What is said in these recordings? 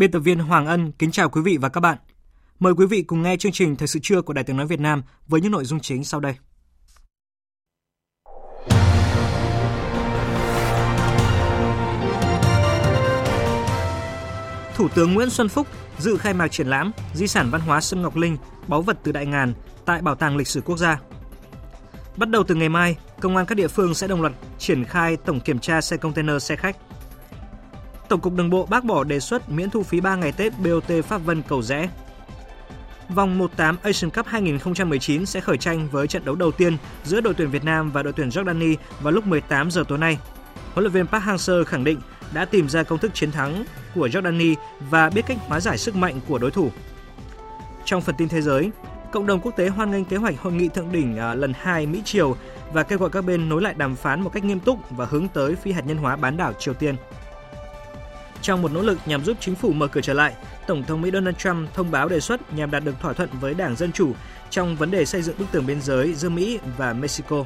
Biên tập viên Hoàng Ân kính chào quý vị và các bạn. Mời quý vị cùng nghe chương trình Thời sự trưa của Đài Tiếng Nói Việt Nam với những nội dung chính sau đây. Thủ tướng Nguyễn Xuân Phúc dự khai mạc triển lãm Di sản văn hóa Sâm Ngọc Linh, báu vật từ Đại Ngàn tại Bảo tàng Lịch sử Quốc gia. Bắt đầu từ ngày mai, công an các địa phương sẽ đồng loạt triển khai tổng kiểm tra xe container xe khách. Tổng cục Đường bộ bác bỏ đề xuất miễn thu phí 3 ngày Tết BOT Pháp Vân Cầu Rẽ. Vòng 1/8 Asian Cup 2019 sẽ khởi tranh với trận đấu đầu tiên giữa đội tuyển Việt Nam và đội tuyển Jordani vào lúc 18 giờ tối nay. Huấn luyện viên Park Hang-seo khẳng định đã tìm ra công thức chiến thắng của Jordani và biết cách hóa giải sức mạnh của đối thủ. Trong phần tin thế giới, cộng đồng quốc tế hoan nghênh kế hoạch hội nghị thượng đỉnh à, lần 2 Mỹ Triều và kêu gọi các bên nối lại đàm phán một cách nghiêm túc và hướng tới phi hạt nhân hóa bán đảo Triều Tiên. Trong một nỗ lực nhằm giúp chính phủ mở cửa trở lại, Tổng thống Mỹ Donald Trump thông báo đề xuất nhằm đạt được thỏa thuận với Đảng Dân Chủ trong vấn đề xây dựng bức tường biên giới giữa Mỹ và Mexico.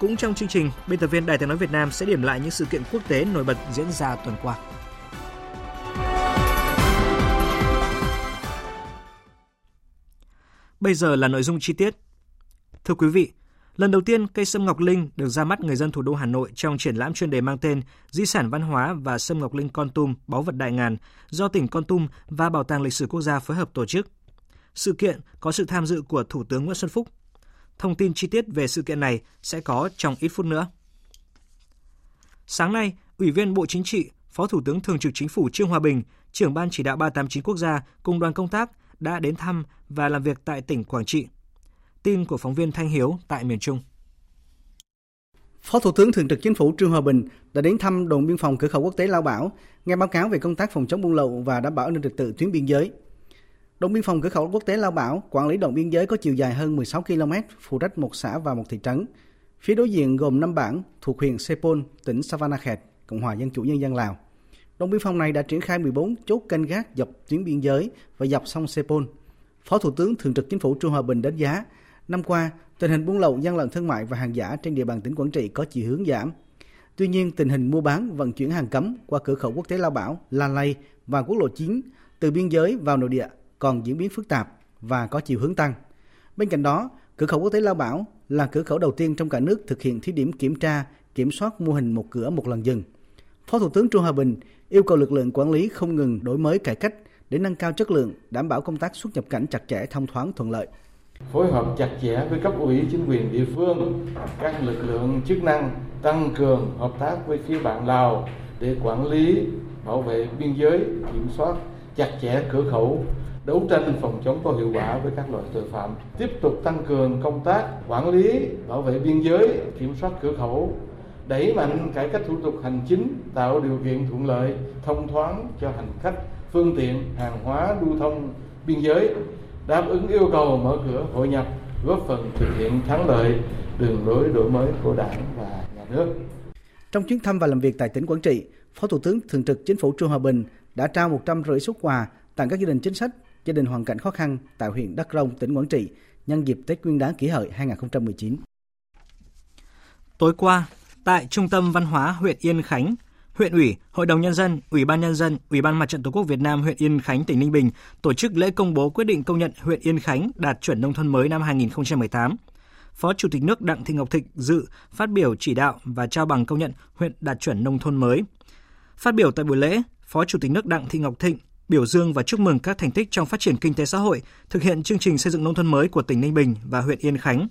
Cũng trong chương trình, biên tập viên Đài tiếng nói Việt Nam sẽ điểm lại những sự kiện quốc tế nổi bật diễn ra tuần qua. Bây giờ là nội dung chi tiết. Thưa quý vị, Lần đầu tiên, cây sâm ngọc linh được ra mắt người dân thủ đô Hà Nội trong triển lãm chuyên đề mang tên Di sản văn hóa và sâm ngọc linh Con Tum, báu vật đại ngàn do tỉnh Con Tum và Bảo tàng Lịch sử Quốc gia phối hợp tổ chức. Sự kiện có sự tham dự của Thủ tướng Nguyễn Xuân Phúc. Thông tin chi tiết về sự kiện này sẽ có trong ít phút nữa. Sáng nay, Ủy viên Bộ Chính trị, Phó Thủ tướng Thường trực Chính phủ Trương Hòa Bình, trưởng Ban chỉ đạo 389 quốc gia cùng đoàn công tác đã đến thăm và làm việc tại tỉnh Quảng Trị. Tin của phóng viên Thanh Hiếu tại miền Trung. Phó Thủ tướng Thường trực Chính phủ Trương Hòa Bình đã đến thăm đồn biên phòng cửa khẩu quốc tế Lao Bảo, nghe báo cáo về công tác phòng chống buôn lậu và đảm bảo an ninh trật tự tuyến biên giới. Đồn biên phòng cửa khẩu quốc tế Lao Bảo quản lý đoạn biên giới có chiều dài hơn 16 km, phụ trách một xã và một thị trấn. Phía đối diện gồm 5 bản thuộc huyện Sepol, tỉnh Savanakhet, Cộng hòa Dân chủ Nhân dân Lào. Đồn biên phòng này đã triển khai 14 chốt canh gác dọc tuyến biên giới và dọc sông Sepol. Phó Thủ tướng Thường trực Chính phủ Trương Hòa Bình đánh giá Năm qua, tình hình buôn lậu, gian lận thương mại và hàng giả trên địa bàn tỉnh Quảng Trị có chiều hướng giảm. Tuy nhiên, tình hình mua bán, vận chuyển hàng cấm qua cửa khẩu quốc tế Lao Bảo, La Lây và quốc lộ 9 từ biên giới vào nội địa còn diễn biến phức tạp và có chiều hướng tăng. Bên cạnh đó, cửa khẩu quốc tế Lao Bảo là cửa khẩu đầu tiên trong cả nước thực hiện thí điểm kiểm tra, kiểm soát mô hình một cửa một lần dừng. Phó Thủ tướng Trương Hòa Bình yêu cầu lực lượng quản lý không ngừng đổi mới cải cách để nâng cao chất lượng, đảm bảo công tác xuất nhập cảnh chặt chẽ, thông thoáng, thuận lợi phối hợp chặt chẽ với cấp ủy chính quyền địa phương, các lực lượng chức năng tăng cường hợp tác với phía bạn Lào để quản lý, bảo vệ biên giới, kiểm soát chặt chẽ cửa khẩu, đấu tranh phòng chống có hiệu quả với các loại tội phạm, tiếp tục tăng cường công tác quản lý, bảo vệ biên giới, kiểm soát cửa khẩu, đẩy mạnh cải cách thủ tục hành chính, tạo điều kiện thuận lợi, thông thoáng cho hành khách, phương tiện, hàng hóa lưu thông biên giới đáp ứng yêu cầu mở cửa hội nhập, góp phần thực hiện thắng lợi đường lối đổi mới của Đảng và nhà nước. Trong chuyến thăm và làm việc tại tỉnh Quảng Trị, Phó Thủ tướng Thường trực Chính phủ Trương Hòa Bình đã trao 100 rưỡi xuất quà tặng các gia đình chính sách, gia đình hoàn cảnh khó khăn tại huyện Đắk Rông, tỉnh Quảng Trị nhân dịp Tết Nguyên đán kỷ hợi 2019. Tối qua, tại Trung tâm Văn hóa huyện Yên Khánh, huyện ủy, hội đồng nhân dân, ủy ban nhân dân, ủy ban mặt trận tổ quốc Việt Nam huyện Yên Khánh tỉnh Ninh Bình tổ chức lễ công bố quyết định công nhận huyện Yên Khánh đạt chuẩn nông thôn mới năm 2018. Phó Chủ tịch nước Đặng Thị Ngọc Thịnh dự phát biểu chỉ đạo và trao bằng công nhận huyện đạt chuẩn nông thôn mới. Phát biểu tại buổi lễ, Phó Chủ tịch nước Đặng Thị Ngọc Thịnh biểu dương và chúc mừng các thành tích trong phát triển kinh tế xã hội, thực hiện chương trình xây dựng nông thôn mới của tỉnh Ninh Bình và huyện Yên Khánh.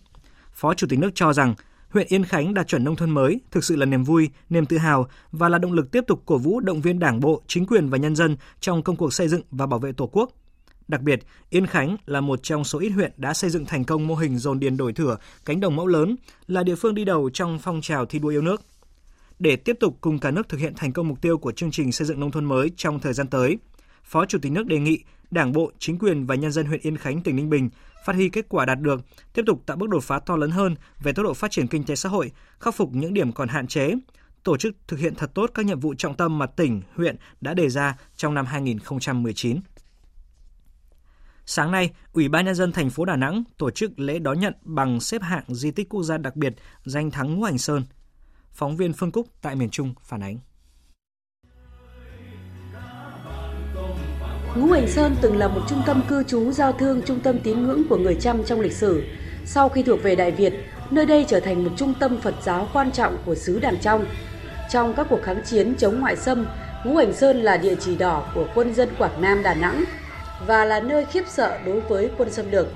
Phó Chủ tịch nước cho rằng huyện Yên Khánh đạt chuẩn nông thôn mới thực sự là niềm vui, niềm tự hào và là động lực tiếp tục cổ vũ động viên Đảng bộ, chính quyền và nhân dân trong công cuộc xây dựng và bảo vệ Tổ quốc. Đặc biệt, Yên Khánh là một trong số ít huyện đã xây dựng thành công mô hình dồn điền đổi thửa, cánh đồng mẫu lớn, là địa phương đi đầu trong phong trào thi đua yêu nước. Để tiếp tục cùng cả nước thực hiện thành công mục tiêu của chương trình xây dựng nông thôn mới trong thời gian tới, Phó Chủ tịch nước đề nghị Đảng bộ, chính quyền và nhân dân huyện Yên Khánh, tỉnh Ninh Bình phát huy kết quả đạt được, tiếp tục tạo bước đột phá to lớn hơn về tốc độ phát triển kinh tế xã hội, khắc phục những điểm còn hạn chế, tổ chức thực hiện thật tốt các nhiệm vụ trọng tâm mà tỉnh, huyện đã đề ra trong năm 2019. Sáng nay, Ủy ban nhân dân thành phố Đà Nẵng tổ chức lễ đón nhận bằng xếp hạng di tích quốc gia đặc biệt danh thắng Ngũ Hành Sơn. Phóng viên Phương Cúc tại miền Trung phản ánh. Ngũ Hành Sơn từng là một trung tâm cư trú giao thương, trung tâm tín ngưỡng của người Chăm trong lịch sử. Sau khi thuộc về Đại Việt, nơi đây trở thành một trung tâm Phật giáo quan trọng của xứ Đàng Trong. Trong các cuộc kháng chiến chống ngoại xâm, Ngũ Hành Sơn là địa chỉ đỏ của quân dân Quảng Nam Đà Nẵng và là nơi khiếp sợ đối với quân xâm lược.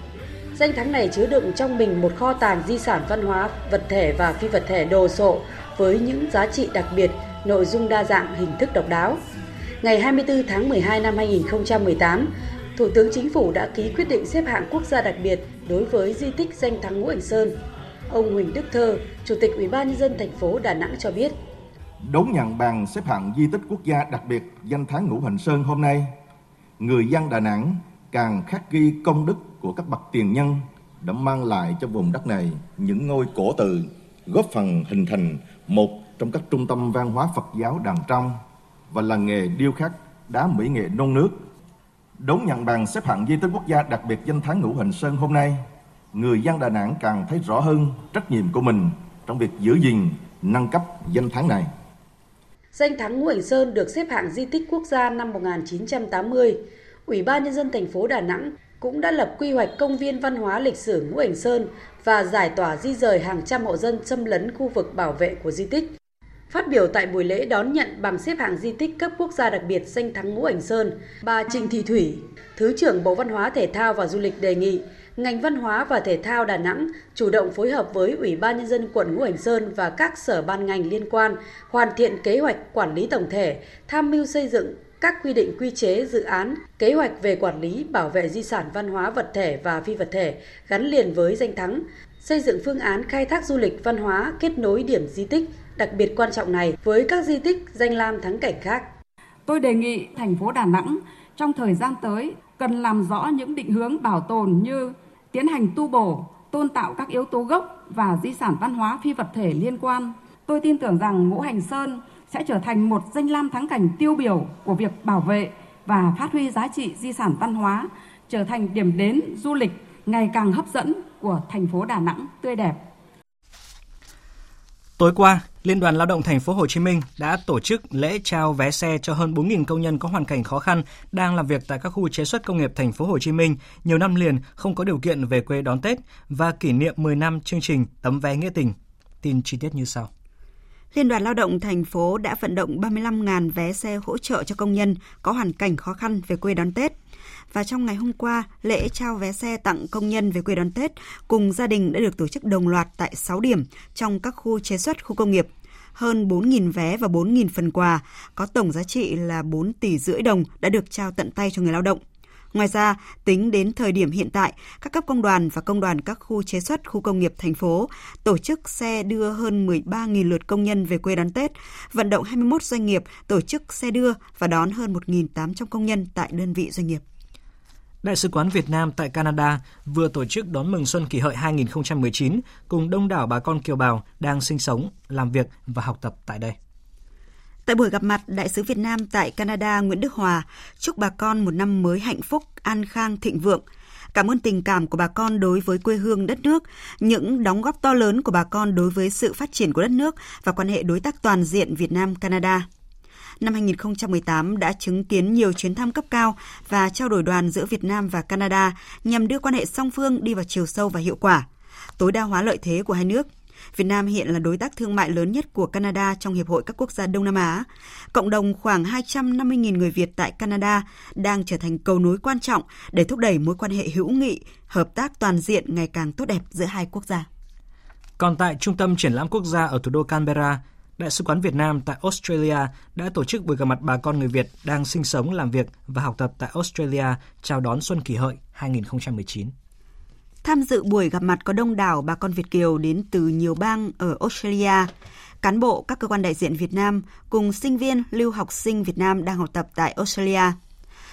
Danh thắng này chứa đựng trong mình một kho tàng di sản văn hóa, vật thể và phi vật thể đồ sộ với những giá trị đặc biệt, nội dung đa dạng, hình thức độc đáo ngày 24 tháng 12 năm 2018, Thủ tướng Chính phủ đã ký quyết định xếp hạng quốc gia đặc biệt đối với di tích danh thắng Ngũ Hành Sơn. Ông Huỳnh Đức Thơ, Chủ tịch Ủy ban nhân dân thành phố Đà Nẵng cho biết: Đón nhận bằng xếp hạng di tích quốc gia đặc biệt danh thắng Ngũ Hành Sơn hôm nay, người dân Đà Nẵng càng khắc ghi công đức của các bậc tiền nhân đã mang lại cho vùng đất này những ngôi cổ tự góp phần hình thành một trong các trung tâm văn hóa Phật giáo đàn trong và làng nghề điêu khắc đá mỹ nghệ nông nước. Đón nhận bằng xếp hạng di tích quốc gia đặc biệt danh thắng Ngũ Hành Sơn hôm nay, người dân Đà Nẵng càng thấy rõ hơn trách nhiệm của mình trong việc giữ gìn, nâng cấp danh thắng này. Danh thắng Ngũ Hành Sơn được xếp hạng di tích quốc gia năm 1980. Ủy ban nhân dân thành phố Đà Nẵng cũng đã lập quy hoạch công viên văn hóa lịch sử Ngũ Hành Sơn và giải tỏa di rời hàng trăm hộ dân xâm lấn khu vực bảo vệ của di tích. Phát biểu tại buổi lễ đón nhận bằng xếp hạng di tích cấp quốc gia đặc biệt danh thắng Ngũ Hành Sơn, bà Trịnh Thị Thủy, Thứ trưởng Bộ Văn hóa Thể thao và Du lịch đề nghị ngành văn hóa và thể thao Đà Nẵng chủ động phối hợp với Ủy ban nhân dân quận Ngũ Hành Sơn và các sở ban ngành liên quan hoàn thiện kế hoạch quản lý tổng thể, tham mưu xây dựng các quy định quy chế dự án, kế hoạch về quản lý bảo vệ di sản văn hóa vật thể và phi vật thể gắn liền với danh thắng, xây dựng phương án khai thác du lịch văn hóa kết nối điểm di tích đặc biệt quan trọng này với các di tích danh lam thắng cảnh khác. Tôi đề nghị thành phố Đà Nẵng trong thời gian tới cần làm rõ những định hướng bảo tồn như tiến hành tu bổ, tôn tạo các yếu tố gốc và di sản văn hóa phi vật thể liên quan. Tôi tin tưởng rằng Ngũ Hành Sơn sẽ trở thành một danh lam thắng cảnh tiêu biểu của việc bảo vệ và phát huy giá trị di sản văn hóa, trở thành điểm đến du lịch ngày càng hấp dẫn của thành phố Đà Nẵng tươi đẹp. Tối qua, Liên đoàn Lao động Thành phố Hồ Chí Minh đã tổ chức lễ trao vé xe cho hơn 4.000 công nhân có hoàn cảnh khó khăn đang làm việc tại các khu chế xuất công nghiệp Thành phố Hồ Chí Minh nhiều năm liền không có điều kiện về quê đón Tết và kỷ niệm 10 năm chương trình tấm vé nghĩa tình. Tin chi tiết như sau. Liên đoàn Lao động thành phố đã vận động 35.000 vé xe hỗ trợ cho công nhân có hoàn cảnh khó khăn về quê đón Tết. Và trong ngày hôm qua, lễ trao vé xe tặng công nhân về quê đón Tết cùng gia đình đã được tổ chức đồng loạt tại 6 điểm trong các khu chế xuất, khu công nghiệp. Hơn 4.000 vé và 4.000 phần quà, có tổng giá trị là 4 tỷ rưỡi đồng đã được trao tận tay cho người lao động. Ngoài ra, tính đến thời điểm hiện tại, các cấp công đoàn và công đoàn các khu chế xuất, khu công nghiệp thành phố tổ chức xe đưa hơn 13.000 lượt công nhân về quê đón Tết, vận động 21 doanh nghiệp tổ chức xe đưa và đón hơn 1.800 công nhân tại đơn vị doanh nghiệp. Đại sứ quán Việt Nam tại Canada vừa tổ chức đón mừng Xuân Kỷ Hợi 2019 cùng đông đảo bà con kiều bào đang sinh sống, làm việc và học tập tại đây. Tại buổi gặp mặt, Đại sứ Việt Nam tại Canada Nguyễn Đức Hòa chúc bà con một năm mới hạnh phúc, an khang, thịnh vượng. Cảm ơn tình cảm của bà con đối với quê hương đất nước, những đóng góp to lớn của bà con đối với sự phát triển của đất nước và quan hệ đối tác toàn diện Việt Nam-Canada năm 2018 đã chứng kiến nhiều chuyến thăm cấp cao và trao đổi đoàn giữa Việt Nam và Canada nhằm đưa quan hệ song phương đi vào chiều sâu và hiệu quả, tối đa hóa lợi thế của hai nước. Việt Nam hiện là đối tác thương mại lớn nhất của Canada trong Hiệp hội các quốc gia Đông Nam Á. Cộng đồng khoảng 250.000 người Việt tại Canada đang trở thành cầu nối quan trọng để thúc đẩy mối quan hệ hữu nghị, hợp tác toàn diện ngày càng tốt đẹp giữa hai quốc gia. Còn tại Trung tâm Triển lãm Quốc gia ở thủ đô Canberra, Đại sứ quán Việt Nam tại Australia đã tổ chức buổi gặp mặt bà con người Việt đang sinh sống, làm việc và học tập tại Australia chào đón Xuân Kỷ Hợi 2019. Tham dự buổi gặp mặt có đông đảo bà con Việt Kiều đến từ nhiều bang ở Australia, cán bộ các cơ quan đại diện Việt Nam cùng sinh viên lưu học sinh Việt Nam đang học tập tại Australia.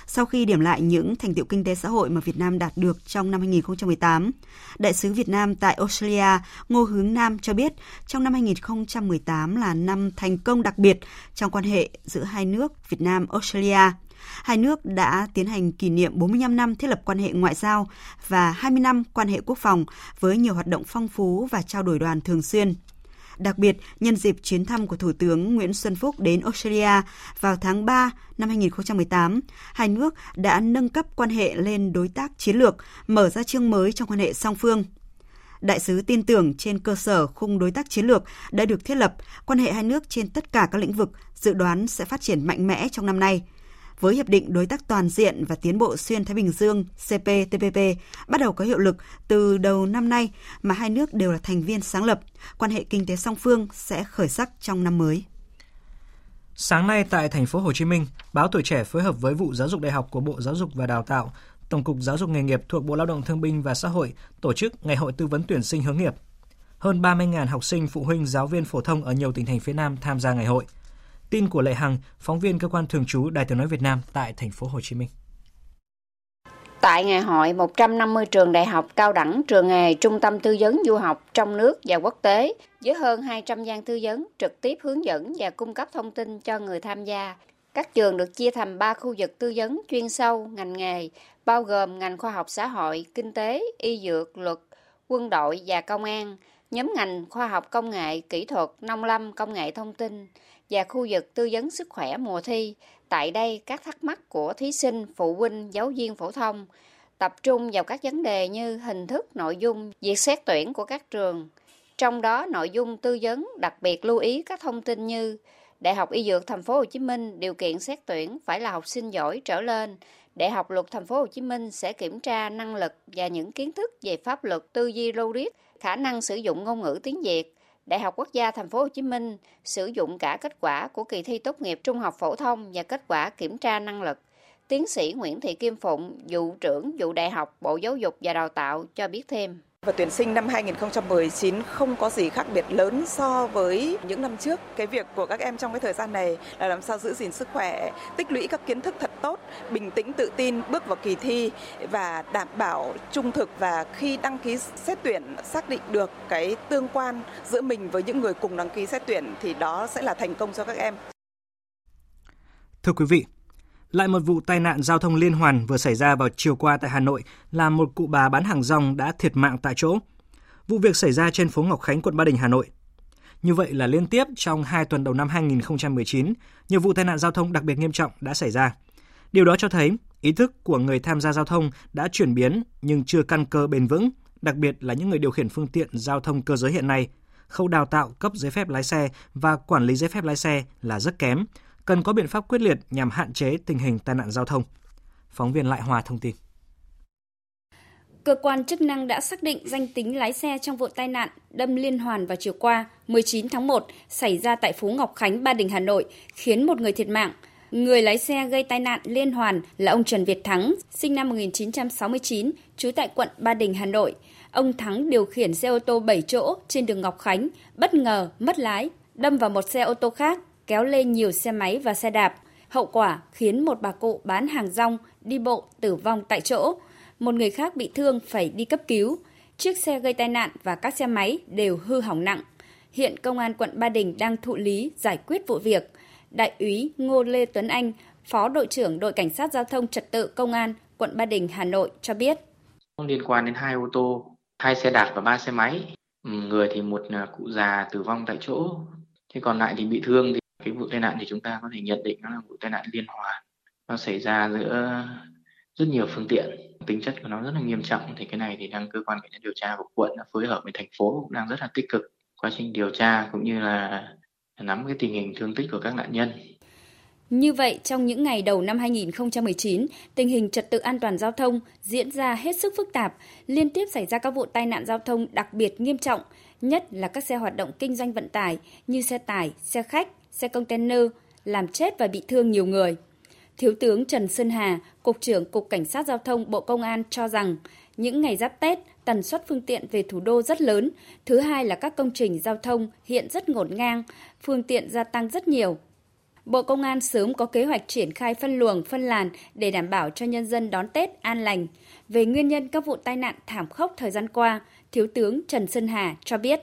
Sau khi điểm lại những thành tiệu kinh tế xã hội mà Việt Nam đạt được trong năm 2018, Đại sứ Việt Nam tại Australia Ngô Hướng Nam cho biết trong năm 2018 là năm thành công đặc biệt trong quan hệ giữa hai nước Việt Nam-Australia. Hai nước đã tiến hành kỷ niệm 45 năm thiết lập quan hệ ngoại giao và 20 năm quan hệ quốc phòng với nhiều hoạt động phong phú và trao đổi đoàn thường xuyên. Đặc biệt, nhân dịp chuyến thăm của Thủ tướng Nguyễn Xuân Phúc đến Australia vào tháng 3 năm 2018, hai nước đã nâng cấp quan hệ lên đối tác chiến lược, mở ra chương mới trong quan hệ song phương. Đại sứ tin tưởng trên cơ sở khung đối tác chiến lược đã được thiết lập, quan hệ hai nước trên tất cả các lĩnh vực dự đoán sẽ phát triển mạnh mẽ trong năm nay – với Hiệp định Đối tác Toàn diện và Tiến bộ Xuyên Thái Bình Dương CPTPP bắt đầu có hiệu lực từ đầu năm nay mà hai nước đều là thành viên sáng lập, quan hệ kinh tế song phương sẽ khởi sắc trong năm mới. Sáng nay tại thành phố Hồ Chí Minh, báo Tuổi trẻ phối hợp với vụ giáo dục đại học của Bộ Giáo dục và Đào tạo, Tổng cục Giáo dục nghề nghiệp thuộc Bộ Lao động Thương binh và Xã hội tổ chức Ngày hội tư vấn tuyển sinh hướng nghiệp. Hơn 30.000 học sinh, phụ huynh, giáo viên phổ thông ở nhiều tỉnh thành phía Nam tham gia ngày hội. Tin của Lệ Hằng, phóng viên cơ quan thường trú Đài Tiếng nói Việt Nam tại thành phố Hồ Chí Minh. Tại ngày hội, 150 trường đại học, cao đẳng, trường nghề, trung tâm tư vấn du học trong nước và quốc tế với hơn 200 gian tư vấn trực tiếp hướng dẫn và cung cấp thông tin cho người tham gia. Các trường được chia thành 3 khu vực tư vấn chuyên sâu, ngành nghề, bao gồm ngành khoa học xã hội, kinh tế, y dược, luật, quân đội và công an, nhóm ngành khoa học công nghệ, kỹ thuật, nông lâm, công nghệ thông tin, và khu vực tư vấn sức khỏe mùa thi. Tại đây, các thắc mắc của thí sinh, phụ huynh, giáo viên phổ thông tập trung vào các vấn đề như hình thức, nội dung, việc xét tuyển của các trường. Trong đó, nội dung tư vấn đặc biệt lưu ý các thông tin như Đại học Y Dược Thành phố Hồ Chí Minh điều kiện xét tuyển phải là học sinh giỏi trở lên. Đại học Luật Thành phố Hồ Chí Minh sẽ kiểm tra năng lực và những kiến thức về pháp luật, tư duy logic, khả năng sử dụng ngôn ngữ tiếng Việt, Đại học Quốc gia Thành phố Hồ Chí Minh sử dụng cả kết quả của kỳ thi tốt nghiệp trung học phổ thông và kết quả kiểm tra năng lực. Tiến sĩ Nguyễn Thị Kim Phụng, vụ trưởng vụ Đại học Bộ Giáo dục và Đào tạo cho biết thêm. Và tuyển sinh năm 2019 không có gì khác biệt lớn so với những năm trước. Cái việc của các em trong cái thời gian này là làm sao giữ gìn sức khỏe, tích lũy các kiến thức thật tốt, bình tĩnh tự tin bước vào kỳ thi và đảm bảo trung thực và khi đăng ký xét tuyển xác định được cái tương quan giữa mình với những người cùng đăng ký xét tuyển thì đó sẽ là thành công cho các em. Thưa quý vị, lại một vụ tai nạn giao thông liên hoàn vừa xảy ra vào chiều qua tại Hà Nội làm một cụ bà bán hàng rong đã thiệt mạng tại chỗ. Vụ việc xảy ra trên phố Ngọc Khánh, quận Ba Đình, Hà Nội. Như vậy là liên tiếp trong hai tuần đầu năm 2019, nhiều vụ tai nạn giao thông đặc biệt nghiêm trọng đã xảy ra. Điều đó cho thấy ý thức của người tham gia giao thông đã chuyển biến nhưng chưa căn cơ bền vững, đặc biệt là những người điều khiển phương tiện giao thông cơ giới hiện nay. Khâu đào tạo cấp giấy phép lái xe và quản lý giấy phép lái xe là rất kém, cần có biện pháp quyết liệt nhằm hạn chế tình hình tai nạn giao thông. Phóng viên Lại Hòa thông tin. Cơ quan chức năng đã xác định danh tính lái xe trong vụ tai nạn đâm liên hoàn vào chiều qua 19 tháng 1 xảy ra tại Phú Ngọc Khánh, Ba Đình, Hà Nội, khiến một người thiệt mạng. Người lái xe gây tai nạn liên hoàn là ông Trần Việt Thắng, sinh năm 1969, trú tại quận Ba Đình, Hà Nội. Ông Thắng điều khiển xe ô tô 7 chỗ trên đường Ngọc Khánh, bất ngờ mất lái, đâm vào một xe ô tô khác kéo lên nhiều xe máy và xe đạp. Hậu quả khiến một bà cụ bán hàng rong đi bộ tử vong tại chỗ. Một người khác bị thương phải đi cấp cứu. Chiếc xe gây tai nạn và các xe máy đều hư hỏng nặng. Hiện Công an quận Ba Đình đang thụ lý giải quyết vụ việc. Đại úy Ngô Lê Tuấn Anh, Phó đội trưởng đội Cảnh sát Giao thông Trật tự Công an quận Ba Đình, Hà Nội cho biết. Liên quan đến hai ô tô, hai xe đạp và ba xe máy. Người thì một à, cụ già tử vong tại chỗ, thế còn lại thì bị thương thì cái vụ tai nạn thì chúng ta có thể nhận định nó là vụ tai nạn liên hoàn. Nó xảy ra giữa rất nhiều phương tiện tính chất của nó rất là nghiêm trọng. Thì cái này thì đang cơ quan cảnh sát điều tra của quận đã phối hợp với thành phố cũng đang rất là tích cực quá trình điều tra cũng như là nắm cái tình hình thương tích của các nạn nhân. Như vậy, trong những ngày đầu năm 2019, tình hình trật tự an toàn giao thông diễn ra hết sức phức tạp, liên tiếp xảy ra các vụ tai nạn giao thông đặc biệt nghiêm trọng, nhất là các xe hoạt động kinh doanh vận tải như xe tải, xe khách, xe container, làm chết và bị thương nhiều người. Thiếu tướng Trần Sơn Hà, Cục trưởng Cục Cảnh sát Giao thông Bộ Công an cho rằng, những ngày giáp Tết, tần suất phương tiện về thủ đô rất lớn. Thứ hai là các công trình giao thông hiện rất ngổn ngang, phương tiện gia tăng rất nhiều. Bộ Công an sớm có kế hoạch triển khai phân luồng, phân làn để đảm bảo cho nhân dân đón Tết an lành. Về nguyên nhân các vụ tai nạn thảm khốc thời gian qua, Thiếu tướng Trần Sơn Hà cho biết.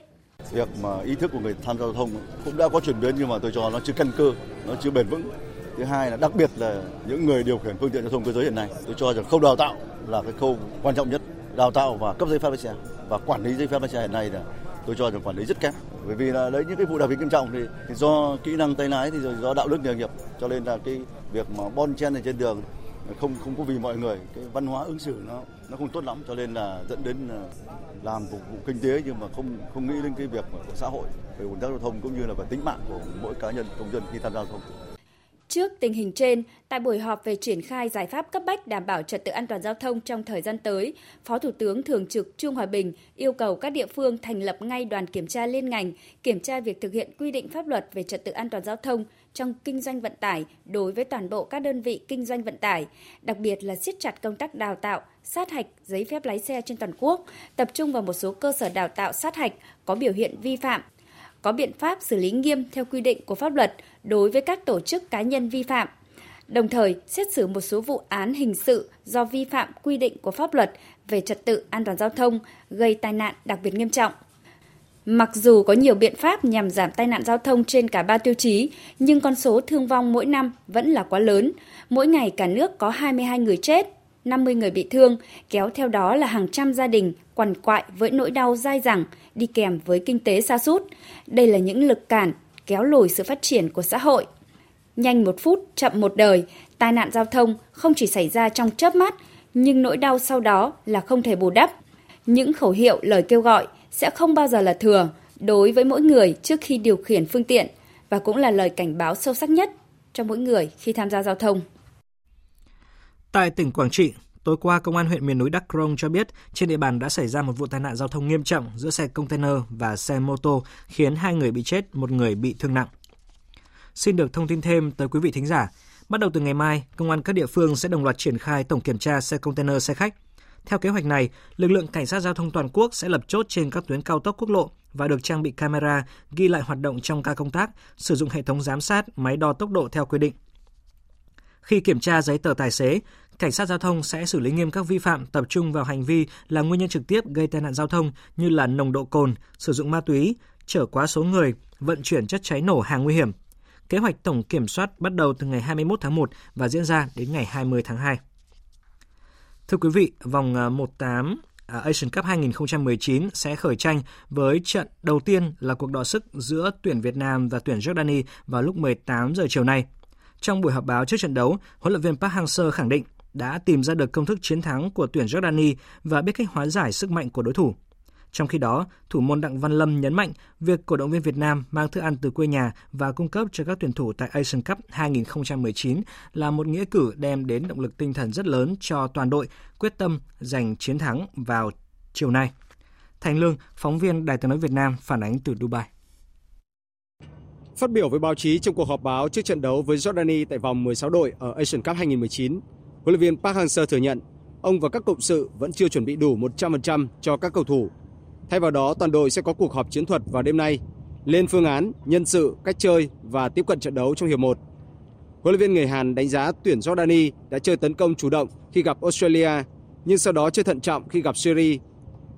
Việc mà ý thức của người tham gia giao thông cũng đã có chuyển biến nhưng mà tôi cho nó chưa căn cơ, nó chưa bền vững. Thứ hai là đặc biệt là những người điều khiển phương tiện giao thông cơ giới hiện nay, tôi cho rằng khâu đào tạo là cái khâu quan trọng nhất. Đào tạo và cấp giấy phép lái xe và quản lý giấy phép lái xe hiện nay là tôi cho rằng quản lý rất kém bởi vì là đấy những cái vụ đặc biệt nghiêm trọng thì, thì do kỹ năng tay lái thì rồi do đạo đức nghề nghiệp cho nên là cái việc mà bon chen ở trên đường không không có vì mọi người cái văn hóa ứng xử nó nó không tốt lắm cho nên là dẫn đến ờ, làm phục vụ kinh tế nhưng mà không không nghĩ đến cái việc của xã hội về ủn tắc giao thông cũng như là về tính mạng của mỗi cá nhân công dân khi tham gia giao thông. Trước tình hình trên, tại buổi họp về triển khai giải pháp cấp bách đảm bảo trật tự an toàn giao thông trong thời gian tới, Phó Thủ tướng Thường trực Trương Hòa Bình yêu cầu các địa phương thành lập ngay đoàn kiểm tra liên ngành, kiểm tra việc thực hiện quy định pháp luật về trật tự an toàn giao thông trong kinh doanh vận tải đối với toàn bộ các đơn vị kinh doanh vận tải, đặc biệt là siết chặt công tác đào tạo, sát hạch giấy phép lái xe trên toàn quốc, tập trung vào một số cơ sở đào tạo sát hạch có biểu hiện vi phạm, có biện pháp xử lý nghiêm theo quy định của pháp luật đối với các tổ chức cá nhân vi phạm. Đồng thời, xét xử một số vụ án hình sự do vi phạm quy định của pháp luật về trật tự an toàn giao thông gây tai nạn đặc biệt nghiêm trọng. Mặc dù có nhiều biện pháp nhằm giảm tai nạn giao thông trên cả ba tiêu chí, nhưng con số thương vong mỗi năm vẫn là quá lớn. Mỗi ngày cả nước có 22 người chết, 50 người bị thương, kéo theo đó là hàng trăm gia đình quằn quại với nỗi đau dai dẳng đi kèm với kinh tế sa sút. Đây là những lực cản kéo lùi sự phát triển của xã hội. Nhanh một phút, chậm một đời, tai nạn giao thông không chỉ xảy ra trong chớp mắt, nhưng nỗi đau sau đó là không thể bù đắp. Những khẩu hiệu lời kêu gọi sẽ không bao giờ là thừa đối với mỗi người trước khi điều khiển phương tiện và cũng là lời cảnh báo sâu sắc nhất cho mỗi người khi tham gia giao thông. Tại tỉnh Quảng Trị, tối qua Công an huyện miền núi Đắk Rông cho biết trên địa bàn đã xảy ra một vụ tai nạn giao thông nghiêm trọng giữa xe container và xe mô tô khiến hai người bị chết, một người bị thương nặng. Xin được thông tin thêm tới quý vị thính giả. Bắt đầu từ ngày mai, công an các địa phương sẽ đồng loạt triển khai tổng kiểm tra xe container xe khách. Theo kế hoạch này, lực lượng cảnh sát giao thông toàn quốc sẽ lập chốt trên các tuyến cao tốc quốc lộ và được trang bị camera ghi lại hoạt động trong ca công tác, sử dụng hệ thống giám sát, máy đo tốc độ theo quy định. Khi kiểm tra giấy tờ tài xế, cảnh sát giao thông sẽ xử lý nghiêm các vi phạm tập trung vào hành vi là nguyên nhân trực tiếp gây tai nạn giao thông như là nồng độ cồn, sử dụng ma túy, chở quá số người, vận chuyển chất cháy nổ hàng nguy hiểm. Kế hoạch tổng kiểm soát bắt đầu từ ngày 21 tháng 1 và diễn ra đến ngày 20 tháng 2. Thưa quý vị, vòng à, 18 à, Asian Cup 2019 sẽ khởi tranh với trận đầu tiên là cuộc đọ sức giữa tuyển Việt Nam và tuyển Jordani vào lúc 18 giờ chiều nay. Trong buổi họp báo trước trận đấu, huấn luyện viên Park Hang-seo khẳng định đã tìm ra được công thức chiến thắng của tuyển Jordani và biết cách hóa giải sức mạnh của đối thủ. Trong khi đó, thủ môn Đặng Văn Lâm nhấn mạnh việc cổ động viên Việt Nam mang thức ăn từ quê nhà và cung cấp cho các tuyển thủ tại Asian Cup 2019 là một nghĩa cử đem đến động lực tinh thần rất lớn cho toàn đội quyết tâm giành chiến thắng vào chiều nay. Thành Lương, phóng viên Đài tiếng nói Việt Nam phản ánh từ Dubai. Phát biểu với báo chí trong cuộc họp báo trước trận đấu với Jordani tại vòng 16 đội ở Asian Cup 2019, huấn luyện viên Park Hang-seo thừa nhận ông và các cộng sự vẫn chưa chuẩn bị đủ 100% cho các cầu thủ. Thay vào đó, toàn đội sẽ có cuộc họp chiến thuật vào đêm nay, lên phương án, nhân sự, cách chơi và tiếp cận trận đấu trong hiệp 1. Huấn luyện viên người Hàn đánh giá tuyển Jordani đã chơi tấn công chủ động khi gặp Australia, nhưng sau đó chơi thận trọng khi gặp Syria.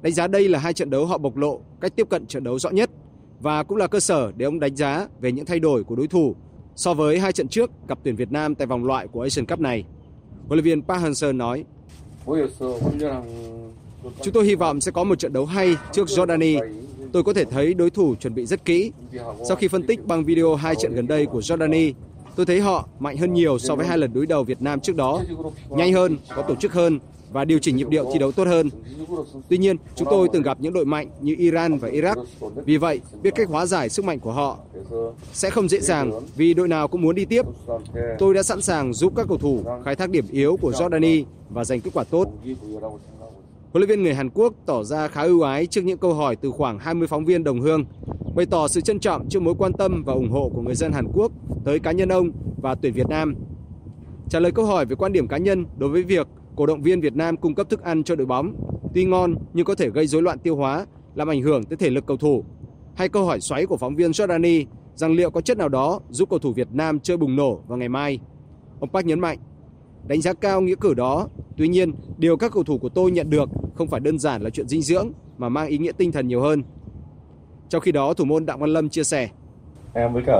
Đánh giá đây là hai trận đấu họ bộc lộ cách tiếp cận trận đấu rõ nhất và cũng là cơ sở để ông đánh giá về những thay đổi của đối thủ so với hai trận trước gặp tuyển Việt Nam tại vòng loại của Asian Cup này. Huấn luyện viên Park Hang-seo nói: Chúng tôi hy vọng sẽ có một trận đấu hay trước Jordani. Tôi có thể thấy đối thủ chuẩn bị rất kỹ. Sau khi phân tích bằng video hai trận gần đây của Jordani, tôi thấy họ mạnh hơn nhiều so với hai lần đối đầu Việt Nam trước đó, nhanh hơn, có tổ chức hơn và điều chỉnh nhịp điệu thi đấu tốt hơn. Tuy nhiên, chúng tôi từng gặp những đội mạnh như Iran và Iraq. Vì vậy, biết cách hóa giải sức mạnh của họ sẽ không dễ dàng vì đội nào cũng muốn đi tiếp. Tôi đã sẵn sàng giúp các cầu thủ khai thác điểm yếu của Jordani và giành kết quả tốt. Huấn luyện viên người Hàn Quốc tỏ ra khá ưu ái trước những câu hỏi từ khoảng 20 phóng viên đồng hương, bày tỏ sự trân trọng trước mối quan tâm và ủng hộ của người dân Hàn Quốc tới cá nhân ông và tuyển Việt Nam. Trả lời câu hỏi về quan điểm cá nhân đối với việc cổ động viên Việt Nam cung cấp thức ăn cho đội bóng, tuy ngon nhưng có thể gây rối loạn tiêu hóa, làm ảnh hưởng tới thể lực cầu thủ. Hay câu hỏi xoáy của phóng viên Jordani rằng liệu có chất nào đó giúp cầu thủ Việt Nam chơi bùng nổ vào ngày mai. Ông Park nhấn mạnh, đánh giá cao nghĩa cử đó. Tuy nhiên, điều các cầu thủ của tôi nhận được không phải đơn giản là chuyện dinh dưỡng mà mang ý nghĩa tinh thần nhiều hơn. Trong khi đó, thủ môn Đặng Văn Lâm chia sẻ. Em với cả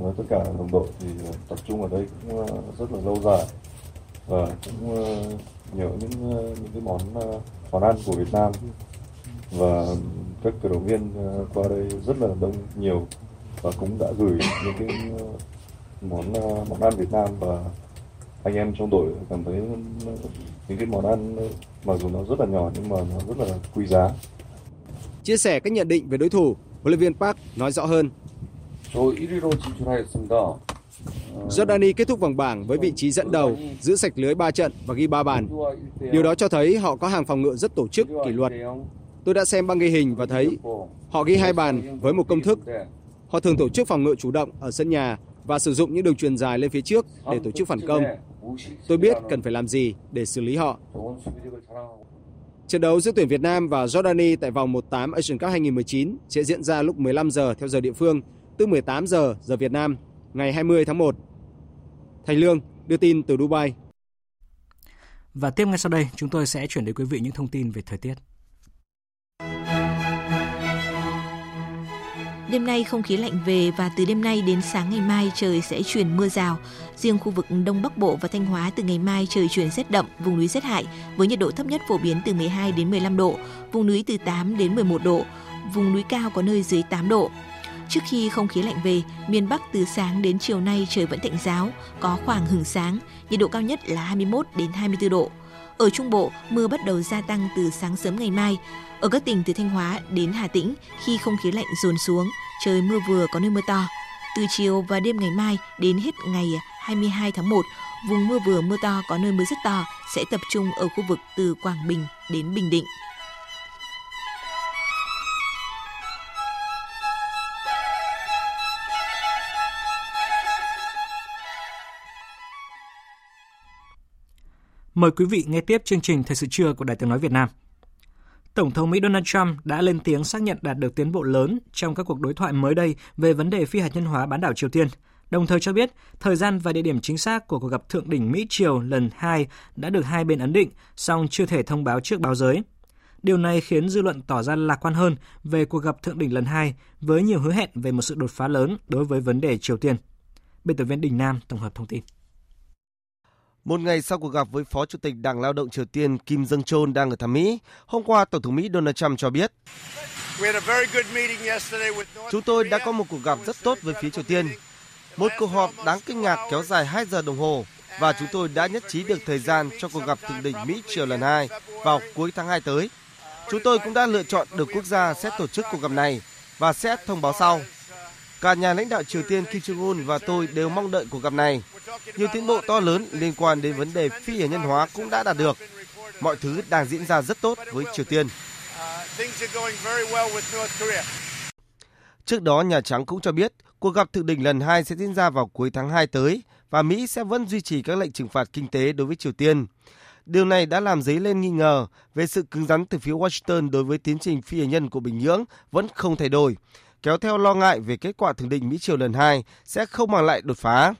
với tất cả đồng đội thì tập trung ở đây cũng ờ, rất là lâu dài và cũng ờ, nhớ những ờ, những cái món món ăn của Việt Nam và các cổ động viên qua đây rất là đông nhiều và cũng đã gửi những cái món món ăn Việt Nam và anh em trong đội cảm thấy những cái món ăn mặc dù nó rất là nhỏ nhưng mà nó rất là quý giá. Chia sẻ các nhận định về đối thủ, huấn luyện viên Park nói rõ hơn. Jordani kết thúc vòng bảng với vị trí dẫn đầu, giữ sạch lưới 3 trận và ghi 3 bàn. Điều đó cho thấy họ có hàng phòng ngự rất tổ chức, kỷ luật. Tôi đã xem băng ghi hình và thấy họ ghi hai bàn với một công thức. Họ thường tổ chức phòng ngự chủ động ở sân nhà và sử dụng những đường truyền dài lên phía trước để tổ chức phản công. Tôi biết cần phải làm gì để xử lý họ. Trận đấu giữa tuyển Việt Nam và Jordani tại vòng 1/8 Asian Cup 2019 sẽ diễn ra lúc 15 giờ theo giờ địa phương, tức 18 giờ giờ Việt Nam, ngày 20 tháng 1. Thành Lương đưa tin từ Dubai. Và tiếp ngay sau đây, chúng tôi sẽ chuyển đến quý vị những thông tin về thời tiết. Đêm nay không khí lạnh về và từ đêm nay đến sáng ngày mai trời sẽ chuyển mưa rào. Riêng khu vực Đông Bắc Bộ và Thanh Hóa từ ngày mai trời chuyển rét đậm, vùng núi rét hại với nhiệt độ thấp nhất phổ biến từ 12 đến 15 độ, vùng núi từ 8 đến 11 độ, vùng núi cao có nơi dưới 8 độ. Trước khi không khí lạnh về, miền Bắc từ sáng đến chiều nay trời vẫn tạnh giáo, có khoảng hừng sáng, nhiệt độ cao nhất là 21 đến 24 độ. Ở Trung Bộ, mưa bắt đầu gia tăng từ sáng sớm ngày mai. Ở các tỉnh từ Thanh Hóa đến Hà Tĩnh, khi không khí lạnh dồn xuống, trời mưa vừa có nơi mưa to. Từ chiều và đêm ngày mai đến hết ngày 22 tháng 1, vùng mưa vừa mưa to có nơi mưa rất to sẽ tập trung ở khu vực từ Quảng Bình đến Bình Định. Mời quý vị nghe tiếp chương trình Thời sự trưa của Đài Tiếng Nói Việt Nam. Tổng thống Mỹ Donald Trump đã lên tiếng xác nhận đạt được tiến bộ lớn trong các cuộc đối thoại mới đây về vấn đề phi hạt nhân hóa bán đảo Triều Tiên, đồng thời cho biết thời gian và địa điểm chính xác của cuộc gặp thượng đỉnh Mỹ-Triều lần 2 đã được hai bên ấn định, song chưa thể thông báo trước báo giới. Điều này khiến dư luận tỏ ra lạc quan hơn về cuộc gặp thượng đỉnh lần 2 với nhiều hứa hẹn về một sự đột phá lớn đối với vấn đề Triều Tiên. Biên tập viên Đình Nam tổng hợp thông tin. Một ngày sau cuộc gặp với Phó Chủ tịch Đảng Lao động Triều Tiên Kim Jong Chol đang ở thăm Mỹ, hôm qua Tổng thống Mỹ Donald Trump cho biết Chúng tôi đã có một cuộc gặp rất tốt với phía Triều Tiên. Một cuộc họp đáng kinh ngạc kéo dài 2 giờ đồng hồ và chúng tôi đã nhất trí được thời gian cho cuộc gặp thượng đỉnh Mỹ Triều lần 2 vào cuối tháng 2 tới. Chúng tôi cũng đã lựa chọn được quốc gia sẽ tổ chức cuộc gặp này và sẽ thông báo sau. Cả nhà lãnh đạo Triều Tiên Kim Jong Un và tôi đều mong đợi cuộc gặp này. Nhiều tiến bộ to lớn liên quan đến vấn đề phi hạt nhân hóa cũng đã đạt được. Mọi thứ đang diễn ra rất tốt với Triều Tiên. Trước đó, Nhà Trắng cũng cho biết cuộc gặp thượng đỉnh lần hai sẽ diễn ra vào cuối tháng 2 tới và Mỹ sẽ vẫn duy trì các lệnh trừng phạt kinh tế đối với Triều Tiên. Điều này đã làm dấy lên nghi ngờ về sự cứng rắn từ phía Washington đối với tiến trình phi hạt nhân của Bình Nhưỡng vẫn không thay đổi, kéo theo lo ngại về kết quả thượng đỉnh Mỹ Triều lần hai sẽ không mang lại đột phá.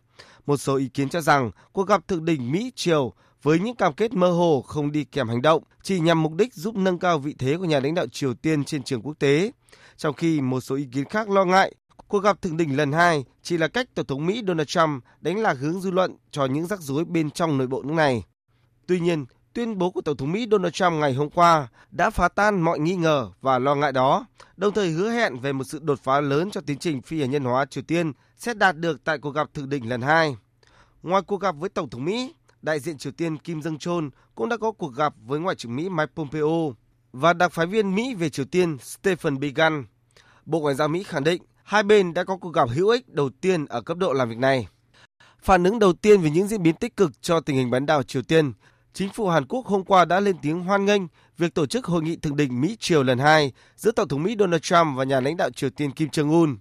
Một số ý kiến cho rằng cuộc gặp thượng đỉnh Mỹ Triều với những cam kết mơ hồ không đi kèm hành động chỉ nhằm mục đích giúp nâng cao vị thế của nhà lãnh đạo Triều Tiên trên trường quốc tế. Trong khi một số ý kiến khác lo ngại cuộc gặp thượng đỉnh lần hai chỉ là cách Tổng thống Mỹ Donald Trump đánh lạc hướng dư luận cho những rắc rối bên trong nội bộ nước này. Tuy nhiên, tuyên bố của Tổng thống Mỹ Donald Trump ngày hôm qua đã phá tan mọi nghi ngờ và lo ngại đó, đồng thời hứa hẹn về một sự đột phá lớn cho tiến trình phi hạt nhân hóa Triều Tiên sẽ đạt được tại cuộc gặp thượng đỉnh lần hai. Ngoài cuộc gặp với Tổng thống Mỹ, đại diện Triều Tiên Kim Jong Chol cũng đã có cuộc gặp với Ngoại trưởng Mỹ Mike Pompeo và đặc phái viên Mỹ về Triều Tiên Stephen Biegun. Bộ Ngoại giao Mỹ khẳng định hai bên đã có cuộc gặp hữu ích đầu tiên ở cấp độ làm việc này. Phản ứng đầu tiên về những diễn biến tích cực cho tình hình bán đảo Triều Tiên, chính phủ Hàn Quốc hôm qua đã lên tiếng hoan nghênh việc tổ chức hội nghị thượng đỉnh Mỹ Triều lần hai giữa Tổng thống Mỹ Donald Trump và nhà lãnh đạo Triều Tiên Kim Jong Un.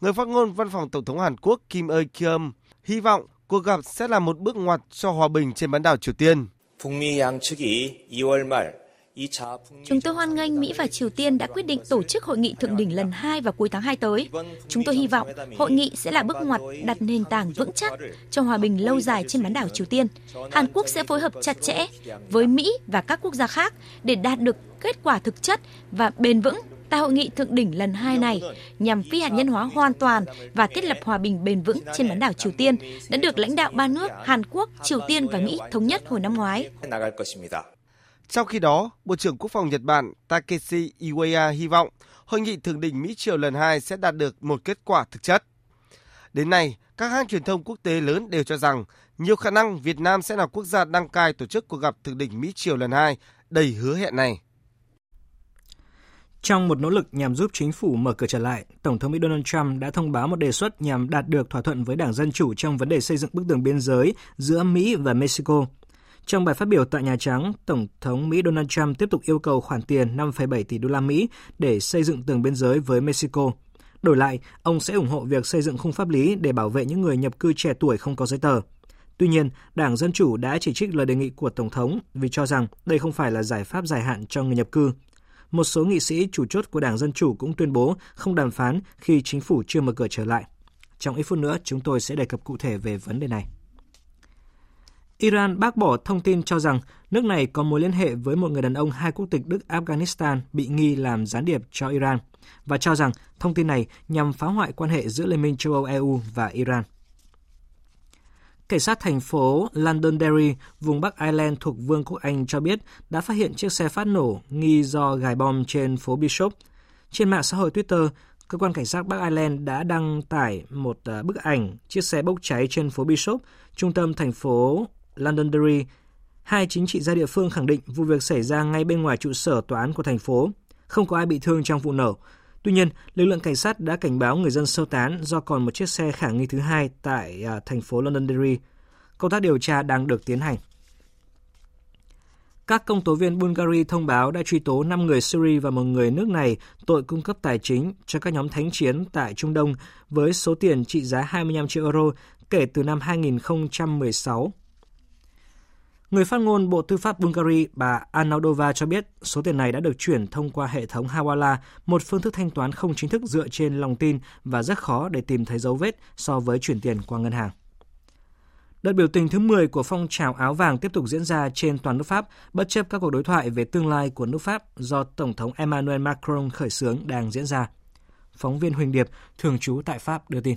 Người phát ngôn văn phòng Tổng thống Hàn Quốc Kim Eui Kyum hy vọng cuộc gặp sẽ là một bước ngoặt cho hòa bình trên bán đảo Triều Tiên. Chúng tôi hoan nghênh Mỹ và Triều Tiên đã quyết định tổ chức hội nghị thượng đỉnh lần 2 vào cuối tháng 2 tới. Chúng tôi hy vọng hội nghị sẽ là bước ngoặt đặt nền tảng vững chắc cho hòa bình lâu dài trên bán đảo Triều Tiên. Hàn Quốc sẽ phối hợp chặt chẽ với Mỹ và các quốc gia khác để đạt được kết quả thực chất và bền vững tại hội nghị thượng đỉnh lần 2 này nhằm phi hạt nhân hóa hoàn toàn và thiết lập hòa bình bền vững trên bán đảo Triều Tiên đã được lãnh đạo ba nước Hàn Quốc, Triều Tiên và Mỹ thống nhất hồi năm ngoái. Trong khi đó, Bộ trưởng Quốc phòng Nhật Bản Takeshi Iwaya hy vọng hội nghị thượng đỉnh Mỹ Triều lần 2 sẽ đạt được một kết quả thực chất. Đến nay, các hãng truyền thông quốc tế lớn đều cho rằng nhiều khả năng Việt Nam sẽ là quốc gia đăng cai tổ chức cuộc gặp thượng đỉnh Mỹ Triều lần 2 đầy hứa hẹn này. Trong một nỗ lực nhằm giúp chính phủ mở cửa trở lại, Tổng thống Mỹ Donald Trump đã thông báo một đề xuất nhằm đạt được thỏa thuận với Đảng Dân Chủ trong vấn đề xây dựng bức tường biên giới giữa Mỹ và Mexico. Trong bài phát biểu tại Nhà Trắng, Tổng thống Mỹ Donald Trump tiếp tục yêu cầu khoản tiền 5,7 tỷ đô la Mỹ để xây dựng tường biên giới với Mexico. Đổi lại, ông sẽ ủng hộ việc xây dựng khung pháp lý để bảo vệ những người nhập cư trẻ tuổi không có giấy tờ. Tuy nhiên, Đảng Dân Chủ đã chỉ trích lời đề nghị của Tổng thống vì cho rằng đây không phải là giải pháp dài hạn cho người nhập cư. Một số nghị sĩ chủ chốt của Đảng Dân Chủ cũng tuyên bố không đàm phán khi chính phủ chưa mở cửa trở lại. Trong ít phút nữa, chúng tôi sẽ đề cập cụ thể về vấn đề này. Iran bác bỏ thông tin cho rằng nước này có mối liên hệ với một người đàn ông hai quốc tịch Đức Afghanistan bị nghi làm gián điệp cho Iran và cho rằng thông tin này nhằm phá hoại quan hệ giữa Liên minh châu Âu EU và Iran. Cảnh sát thành phố Londonderry, vùng Bắc Ireland thuộc Vương quốc Anh cho biết đã phát hiện chiếc xe phát nổ nghi do gài bom trên phố Bishop. Trên mạng xã hội Twitter, cơ quan cảnh sát Bắc Ireland đã đăng tải một à, bức ảnh chiếc xe bốc cháy trên phố Bishop, trung tâm thành phố Londonderry. Hai chính trị gia địa phương khẳng định vụ việc xảy ra ngay bên ngoài trụ sở tòa án của thành phố. Không có ai bị thương trong vụ nổ. Tuy nhiên, lực lượng cảnh sát đã cảnh báo người dân sơ tán do còn một chiếc xe khả nghi thứ hai tại à, thành phố Londonderry. Công tác điều tra đang được tiến hành. Các công tố viên Bulgaria thông báo đã truy tố 5 người Syria và một người nước này tội cung cấp tài chính cho các nhóm thánh chiến tại Trung Đông với số tiền trị giá 25 triệu euro kể từ năm 2016. Người phát ngôn Bộ Tư pháp Bulgaria bà Anaudova cho biết số tiền này đã được chuyển thông qua hệ thống Hawala, một phương thức thanh toán không chính thức dựa trên lòng tin và rất khó để tìm thấy dấu vết so với chuyển tiền qua ngân hàng. Đợt biểu tình thứ 10 của phong trào áo vàng tiếp tục diễn ra trên toàn nước Pháp, bất chấp các cuộc đối thoại về tương lai của nước Pháp do Tổng thống Emmanuel Macron khởi xướng đang diễn ra. Phóng viên Huỳnh Điệp, thường trú tại Pháp đưa tin.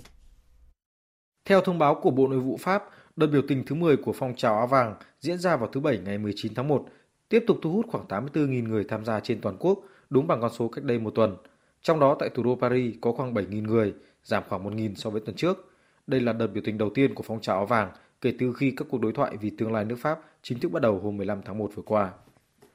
Theo thông báo của Bộ Nội vụ Pháp, đợt biểu tình thứ 10 của phong trào áo vàng diễn ra vào thứ Bảy ngày 19 tháng 1, tiếp tục thu hút khoảng 84.000 người tham gia trên toàn quốc, đúng bằng con số cách đây một tuần. Trong đó tại thủ đô Paris có khoảng 7.000 người, giảm khoảng 1.000 so với tuần trước. Đây là đợt biểu tình đầu tiên của phong trào áo vàng kể từ khi các cuộc đối thoại vì tương lai nước Pháp chính thức bắt đầu hôm 15 tháng 1 vừa qua.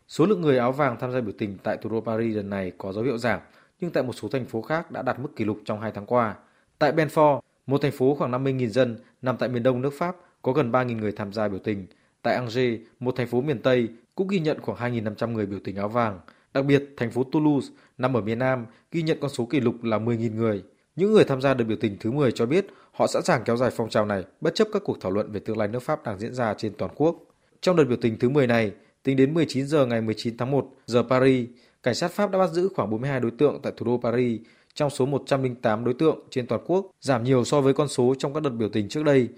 Số lượng người áo vàng tham gia biểu tình tại thủ đô Paris lần này có dấu hiệu giảm, nhưng tại một số thành phố khác đã đạt mức kỷ lục trong hai tháng qua. Tại Belfort, một thành phố khoảng 50.000 dân nằm tại miền đông nước Pháp, có gần 3.000 người tham gia biểu tình. Tại Angers, một thành phố miền Tây, cũng ghi nhận khoảng 2.500 người biểu tình áo vàng. Đặc biệt, thành phố Toulouse, nằm ở miền Nam, ghi nhận con số kỷ lục là 10.000 người. Những người tham gia đợt biểu tình thứ 10 cho biết họ sẵn sàng kéo dài phong trào này bất chấp các cuộc thảo luận về tương lai nước Pháp đang diễn ra trên toàn quốc. Trong đợt biểu tình thứ 10 này, tính đến 19 giờ ngày 19 tháng 1 giờ Paris, cảnh sát Pháp đã bắt giữ khoảng 42 đối tượng tại thủ đô Paris trong số 108 đối tượng trên toàn quốc, giảm nhiều so với con số trong các đợt biểu tình trước đây.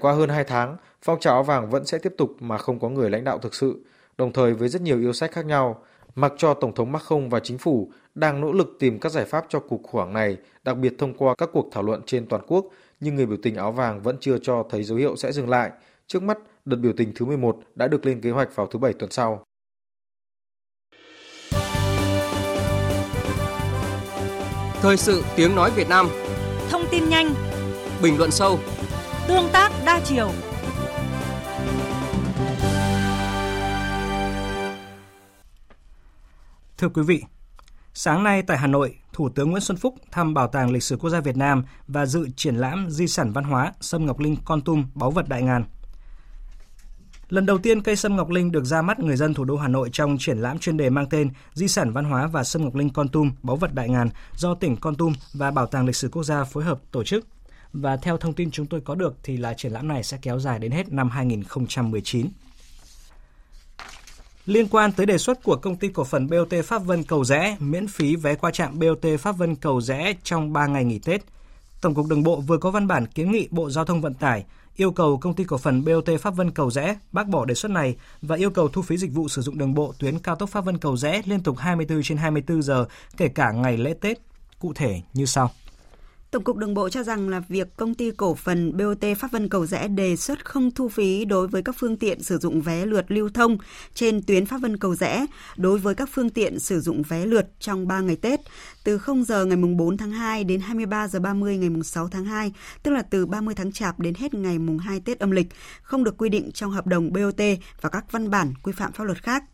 Qua hơn 2 tháng, phong trào áo vàng vẫn sẽ tiếp tục mà không có người lãnh đạo thực sự, đồng thời với rất nhiều yêu sách khác nhau, mặc cho Tổng thống Macron và chính phủ đang nỗ lực tìm các giải pháp cho cuộc khủng hoảng này, đặc biệt thông qua các cuộc thảo luận trên toàn quốc, nhưng người biểu tình áo vàng vẫn chưa cho thấy dấu hiệu sẽ dừng lại. Trước mắt, đợt biểu tình thứ 11 đã được lên kế hoạch vào thứ Bảy tuần sau. Thời sự tiếng nói Việt Nam Thông tin nhanh Bình luận sâu Tương tác đa chiều. Thưa quý vị, sáng nay tại Hà Nội, Thủ tướng Nguyễn Xuân Phúc thăm Bảo tàng Lịch sử Quốc gia Việt Nam và dự triển lãm di sản văn hóa Sâm Ngọc Linh Con Tum báu vật đại ngàn. Lần đầu tiên cây sâm Ngọc Linh được ra mắt người dân thủ đô Hà Nội trong triển lãm chuyên đề mang tên Di sản văn hóa và sâm Ngọc Linh Con Tum báu vật đại ngàn do tỉnh Con Tum và Bảo tàng Lịch sử Quốc gia phối hợp tổ chức. Và theo thông tin chúng tôi có được thì là triển lãm này sẽ kéo dài đến hết năm 2019. Liên quan tới đề xuất của công ty cổ phần BOT Pháp Vân Cầu Rẽ miễn phí vé qua trạm BOT Pháp Vân Cầu Rẽ trong 3 ngày nghỉ Tết, Tổng cục Đường bộ vừa có văn bản kiến nghị Bộ Giao thông Vận tải yêu cầu công ty cổ phần BOT Pháp Vân Cầu Rẽ bác bỏ đề xuất này và yêu cầu thu phí dịch vụ sử dụng đường bộ tuyến cao tốc Pháp Vân Cầu Rẽ liên tục 24 trên 24 giờ kể cả ngày lễ Tết. Cụ thể như sau. Tổng cục Đường bộ cho rằng là việc công ty cổ phần BOT Pháp Vân Cầu Rẽ đề xuất không thu phí đối với các phương tiện sử dụng vé lượt lưu thông trên tuyến Pháp Vân Cầu Rẽ đối với các phương tiện sử dụng vé lượt trong 3 ngày Tết từ 0 giờ ngày mùng 4 tháng 2 đến 23 giờ 30 ngày mùng 6 tháng 2, tức là từ 30 tháng Chạp đến hết ngày mùng 2 Tết âm lịch, không được quy định trong hợp đồng BOT và các văn bản quy phạm pháp luật khác.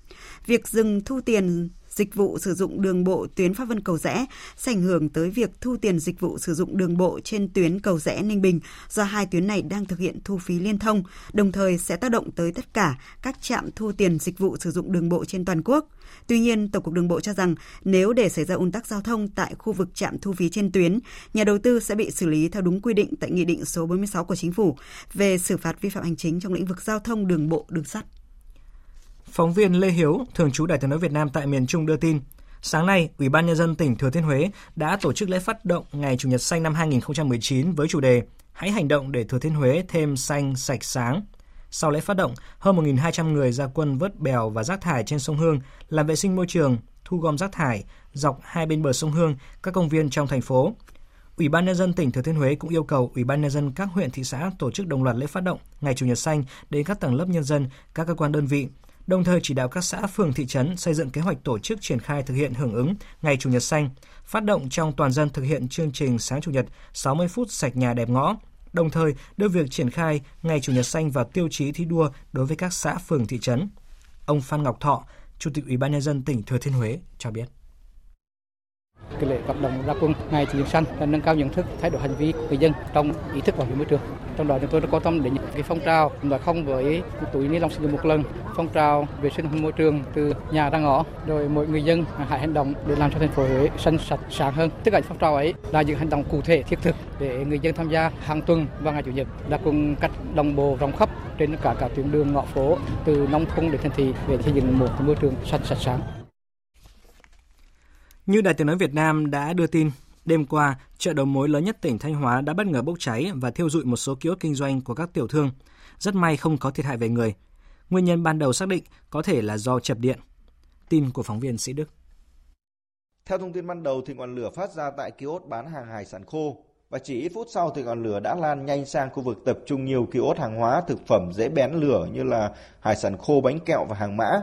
Việc dừng thu tiền dịch vụ sử dụng đường bộ tuyến Pháp Vân Cầu Rẽ sẽ ảnh hưởng tới việc thu tiền dịch vụ sử dụng đường bộ trên tuyến Cầu Rẽ Ninh Bình do hai tuyến này đang thực hiện thu phí liên thông, đồng thời sẽ tác động tới tất cả các trạm thu tiền dịch vụ sử dụng đường bộ trên toàn quốc. Tuy nhiên, Tổng cục Đường bộ cho rằng nếu để xảy ra ùn tắc giao thông tại khu vực trạm thu phí trên tuyến, nhà đầu tư sẽ bị xử lý theo đúng quy định tại Nghị định số 46 của Chính phủ về xử phạt vi phạm hành chính trong lĩnh vực giao thông đường bộ đường sắt. Phóng viên Lê Hiếu, thường trú Đại tiếng nói Việt Nam tại miền Trung đưa tin, sáng nay, Ủy ban nhân dân tỉnh Thừa Thiên Huế đã tổ chức lễ phát động Ngày Chủ nhật xanh năm 2019 với chủ đề Hãy hành động để Thừa Thiên Huế thêm xanh sạch sáng. Sau lễ phát động, hơn 1.200 người ra quân vớt bèo và rác thải trên sông Hương, làm vệ sinh môi trường, thu gom rác thải dọc hai bên bờ sông Hương, các công viên trong thành phố. Ủy ban nhân dân tỉnh Thừa Thiên Huế cũng yêu cầu Ủy ban nhân dân các huyện thị xã tổ chức đồng loạt lễ phát động Ngày Chủ nhật xanh đến các tầng lớp nhân dân, các cơ quan đơn vị, đồng thời chỉ đạo các xã phường thị trấn xây dựng kế hoạch tổ chức triển khai thực hiện hưởng ứng Ngày Chủ nhật xanh, phát động trong toàn dân thực hiện chương trình sáng Chủ nhật 60 phút sạch nhà đẹp ngõ, đồng thời đưa việc triển khai Ngày Chủ nhật xanh vào tiêu chí thi đua đối với các xã phường thị trấn. Ông Phan Ngọc Thọ, Chủ tịch Ủy ban nhân dân tỉnh Thừa Thiên Huế cho biết cái lễ vận động ra quân ngày chủ nhật xanh là nâng cao nhận thức thay đổi hành vi của người dân trong ý thức bảo vệ môi trường. Trong đó chúng tôi đã quan tâm đến cái phong trào nói không với túi ni lông sử dụng một lần, phong trào vệ sinh môi trường từ nhà ra ngõ, rồi mỗi người dân hãy hành động để làm cho thành phố Huế xanh sạch, sáng hơn. Tất cả phong trào ấy là những hành động cụ thể, thiết thực để người dân tham gia hàng tuần vào ngày chủ nhật ra quân cách đồng bộ rộng khắp trên cả cả tuyến đường, ngõ phố, từ nông thôn đến thành thị để xây dựng một môi trường xanh sạch sáng như Đài tiếng nói Việt Nam đã đưa tin, đêm qua, chợ đầu mối lớn nhất tỉnh Thanh Hóa đã bất ngờ bốc cháy và thiêu dụi một số kiosk kinh doanh của các tiểu thương. Rất may không có thiệt hại về người. Nguyên nhân ban đầu xác định có thể là do chập điện. Tin của phóng viên Sĩ Đức. Theo thông tin ban đầu thì ngọn lửa phát ra tại kiosk bán hàng hải sản khô và chỉ ít phút sau thì ngọn lửa đã lan nhanh sang khu vực tập trung nhiều kiosk hàng hóa thực phẩm dễ bén lửa như là hải sản khô, bánh kẹo và hàng mã.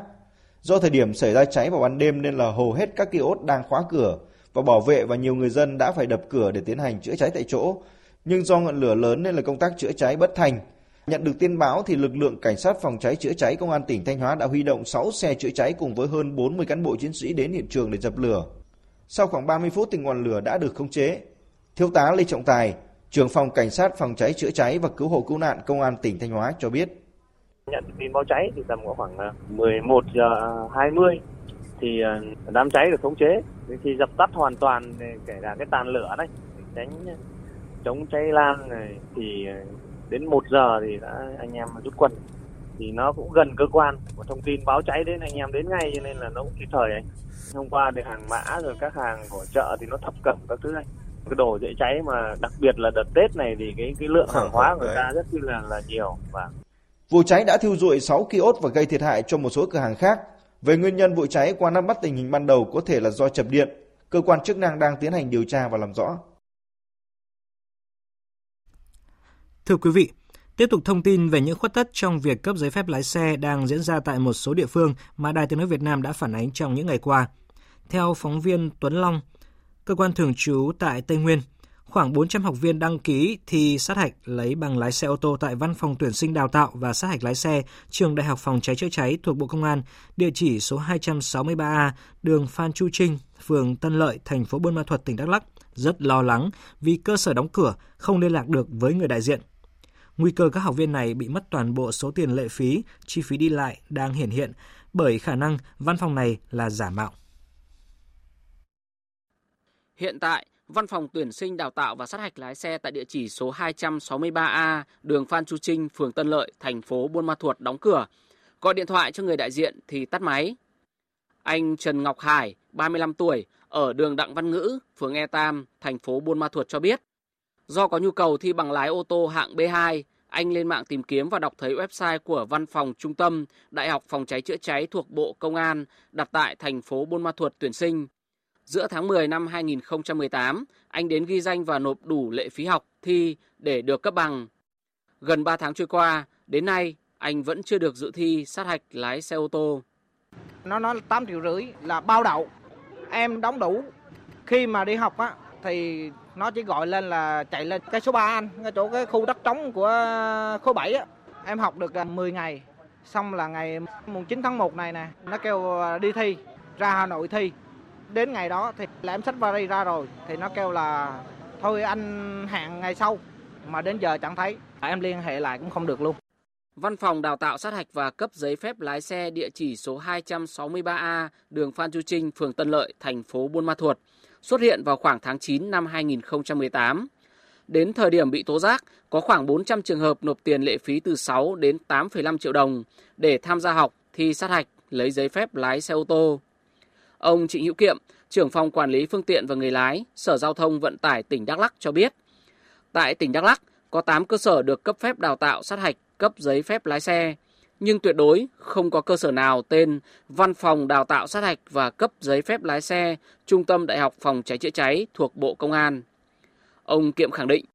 Do thời điểm xảy ra cháy vào ban đêm nên là hầu hết các kiosk đang khóa cửa và bảo vệ và nhiều người dân đã phải đập cửa để tiến hành chữa cháy tại chỗ. Nhưng do ngọn lửa lớn nên là công tác chữa cháy bất thành. Nhận được tin báo thì lực lượng cảnh sát phòng cháy chữa cháy công an tỉnh Thanh Hóa đã huy động 6 xe chữa cháy cùng với hơn 40 cán bộ chiến sĩ đến hiện trường để dập lửa. Sau khoảng 30 phút thì ngọn lửa đã được khống chế. Thiếu tá Lê Trọng Tài, trưởng phòng cảnh sát phòng cháy chữa cháy và cứu hộ cứu nạn công an tỉnh Thanh Hóa cho biết nhận tin báo cháy thì tầm khoảng 11 à, giờ 20 thì à, đám cháy được khống chế. Khi dập tắt hoàn toàn kể cả cái tàn lửa đấy tránh chống cháy lan này thì đến 1 giờ thì đã anh em rút quân. Thì nó cũng gần cơ quan một thông tin báo cháy đến anh em đến ngay cho nên là nó cũng kịp thời anh. Hôm qua thì hàng mã rồi các hàng của chợ thì nó thập cẩm các thứ này. Cái đồ dễ cháy mà đặc biệt là đợt Tết này thì cái cái lượng hàng hóa của người ta rất là là nhiều. Và Vụ cháy đã thiêu rụi 6 kiosk và gây thiệt hại cho một số cửa hàng khác. Về nguyên nhân vụ cháy qua nắm bắt tình hình ban đầu có thể là do chập điện. Cơ quan chức năng đang tiến hành điều tra và làm rõ. Thưa quý vị, tiếp tục thông tin về những khuất tất trong việc cấp giấy phép lái xe đang diễn ra tại một số địa phương mà Đài Tiếng nói Việt Nam đã phản ánh trong những ngày qua. Theo phóng viên Tuấn Long, cơ quan thường trú tại Tây Nguyên, khoảng 400 học viên đăng ký thi sát hạch lấy bằng lái xe ô tô tại Văn phòng tuyển sinh đào tạo và sát hạch lái xe Trường Đại học Phòng cháy chữa cháy thuộc Bộ Công an, địa chỉ số 263A, đường Phan Chu Trinh, phường Tân Lợi, thành phố Buôn Ma thuật tỉnh Đắk Lắk rất lo lắng vì cơ sở đóng cửa, không liên lạc được với người đại diện. Nguy cơ các học viên này bị mất toàn bộ số tiền lệ phí, chi phí đi lại đang hiển hiện bởi khả năng văn phòng này là giả mạo. Hiện tại, Văn phòng tuyển sinh đào tạo và sát hạch lái xe tại địa chỉ số 263A, đường Phan Chu Trinh, phường Tân Lợi, thành phố Buôn Ma Thuột đóng cửa. Gọi điện thoại cho người đại diện thì tắt máy. Anh Trần Ngọc Hải, 35 tuổi, ở đường Đặng Văn Ngữ, phường E Tam, thành phố Buôn Ma Thuột cho biết, do có nhu cầu thi bằng lái ô tô hạng B2, anh lên mạng tìm kiếm và đọc thấy website của Văn phòng Trung tâm Đại học Phòng cháy chữa cháy thuộc Bộ Công an đặt tại thành phố Buôn Ma Thuột tuyển sinh. Giữa tháng 10 năm 2018, anh đến ghi danh và nộp đủ lệ phí học thi để được cấp bằng. Gần 3 tháng trôi qua, đến nay anh vẫn chưa được dự thi sát hạch lái xe ô tô. Nó nói 8 triệu rưỡi là bao đậu. Em đóng đủ. Khi mà đi học á thì nó chỉ gọi lên là chạy lên cái số 3 anh, cái chỗ cái khu đất trống của khối 7 á. Em học được 10 ngày. Xong là ngày mùng 9 tháng 1 này nè, nó kêu đi thi, ra Hà Nội thi đến ngày đó thì là em sách vali ra rồi thì nó kêu là thôi anh hẹn ngày sau mà đến giờ chẳng thấy à, em liên hệ lại cũng không được luôn. Văn phòng đào tạo sát hạch và cấp giấy phép lái xe địa chỉ số 263A, đường Phan Chu Trinh, phường Tân Lợi, thành phố Buôn Ma Thuột, xuất hiện vào khoảng tháng 9 năm 2018. Đến thời điểm bị tố giác, có khoảng 400 trường hợp nộp tiền lệ phí từ 6 đến 8,5 triệu đồng để tham gia học, thi sát hạch, lấy giấy phép lái xe ô tô. Ông Trịnh Hữu Kiệm, trưởng phòng quản lý phương tiện và người lái, Sở Giao thông Vận tải tỉnh Đắk Lắk cho biết, tại tỉnh Đắk Lắk có 8 cơ sở được cấp phép đào tạo sát hạch, cấp giấy phép lái xe, nhưng tuyệt đối không có cơ sở nào tên Văn phòng đào tạo sát hạch và cấp giấy phép lái xe Trung tâm Đại học Phòng cháy chữa cháy thuộc Bộ Công an. Ông Kiệm khẳng định.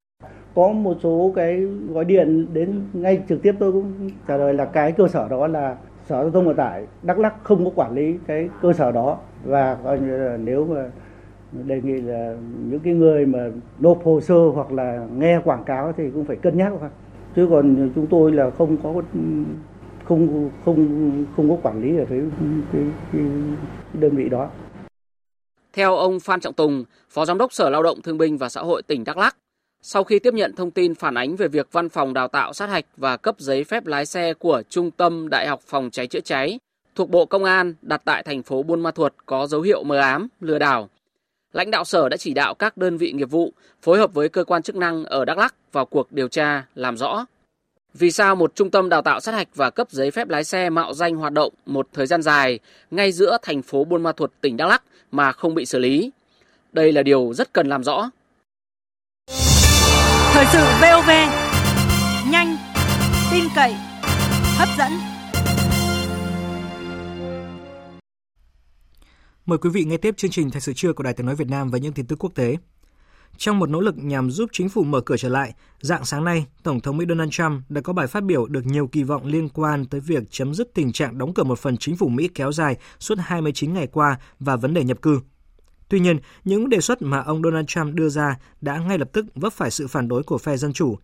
Có một số cái gọi điện đến ngay trực tiếp tôi cũng trả lời là cái cơ sở đó là sở giao thông vận tải đắk lắc không có quản lý cái cơ sở đó và coi như là nếu mà đề nghị là những cái người mà nộp hồ sơ hoặc là nghe quảng cáo thì cũng phải cân nhắc thôi chứ còn chúng tôi là không có không không không có quản lý ở cái, cái, cái đơn vị đó. Theo ông Phan Trọng Tùng, Phó Giám đốc Sở Lao động Thương binh và Xã hội tỉnh Đắk Lắk, sau khi tiếp nhận thông tin phản ánh về việc văn phòng đào tạo sát hạch và cấp giấy phép lái xe của Trung tâm Đại học Phòng cháy chữa cháy thuộc Bộ Công an đặt tại thành phố Buôn Ma Thuột có dấu hiệu mờ ám, lừa đảo. Lãnh đạo sở đã chỉ đạo các đơn vị nghiệp vụ phối hợp với cơ quan chức năng ở Đắk Lắk vào cuộc điều tra, làm rõ. Vì sao một trung tâm đào tạo sát hạch và cấp giấy phép lái xe mạo danh hoạt động một thời gian dài ngay giữa thành phố Buôn Ma Thuột, tỉnh Đắk Lắk mà không bị xử lý? Đây là điều rất cần làm rõ. Thời sự VOV nhanh, tin cậy, hấp dẫn. Mời quý vị nghe tiếp chương trình Thời sự trưa của Đài Tiếng nói Việt Nam và những tin tức quốc tế. Trong một nỗ lực nhằm giúp chính phủ mở cửa trở lại, dạng sáng nay, Tổng thống Mỹ Donald Trump đã có bài phát biểu được nhiều kỳ vọng liên quan tới việc chấm dứt tình trạng đóng cửa một phần chính phủ Mỹ kéo dài suốt 29 ngày qua và vấn đề nhập cư. Tuy nhiên, những đề xuất mà ông Donald Trump đưa ra đã ngay lập tức vấp phải sự phản đối của phe Dân Chủ.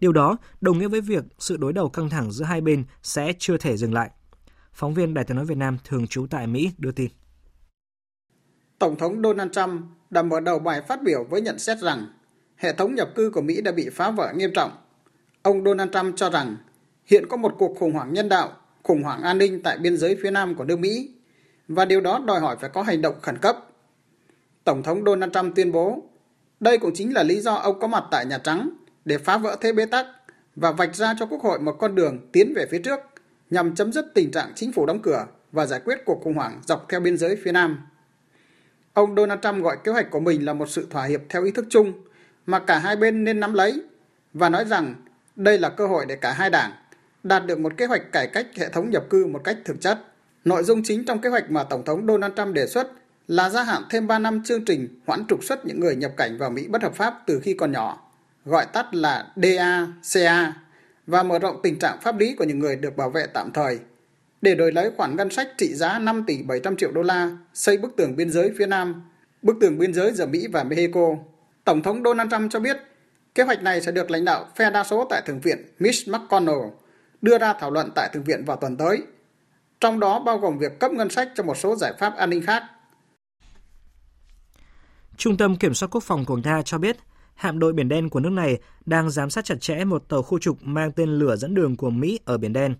Điều đó đồng nghĩa với việc sự đối đầu căng thẳng giữa hai bên sẽ chưa thể dừng lại. Phóng viên Đài tiếng nói Việt Nam thường trú tại Mỹ đưa tin. Tổng thống Donald Trump đã mở đầu bài phát biểu với nhận xét rằng hệ thống nhập cư của Mỹ đã bị phá vỡ nghiêm trọng. Ông Donald Trump cho rằng hiện có một cuộc khủng hoảng nhân đạo, khủng hoảng an ninh tại biên giới phía nam của nước Mỹ và điều đó đòi hỏi phải có hành động khẩn cấp. Tổng thống Donald Trump tuyên bố đây cũng chính là lý do ông có mặt tại Nhà Trắng để phá vỡ thế bế tắc và vạch ra cho Quốc hội một con đường tiến về phía trước nhằm chấm dứt tình trạng chính phủ đóng cửa và giải quyết cuộc khủng hoảng dọc theo biên giới phía Nam. Ông Donald Trump gọi kế hoạch của mình là một sự thỏa hiệp theo ý thức chung mà cả hai bên nên nắm lấy và nói rằng đây là cơ hội để cả hai đảng đạt được một kế hoạch cải cách hệ thống nhập cư một cách thực chất. Nội dung chính trong kế hoạch mà Tổng thống Donald Trump đề xuất là gia hạn thêm 3 năm chương trình hoãn trục xuất những người nhập cảnh vào Mỹ bất hợp pháp từ khi còn nhỏ, gọi tắt là DACA, và mở rộng tình trạng pháp lý của những người được bảo vệ tạm thời, để đổi lấy khoản ngân sách trị giá 5 tỷ 700 triệu đô la xây bức tường biên giới phía Nam, bức tường biên giới giữa Mỹ và Mexico, Tổng thống Donald Trump cho biết kế hoạch này sẽ được lãnh đạo phe đa số tại Thượng viện Mitch McConnell đưa ra thảo luận tại Thượng viện vào tuần tới, trong đó bao gồm việc cấp ngân sách cho một số giải pháp an ninh khác. Trung tâm Kiểm soát Quốc phòng của Nga cho biết hạm đội Biển Đen của nước này đang giám sát chặt chẽ một tàu khu trục mang tên lửa dẫn đường của Mỹ ở Biển Đen.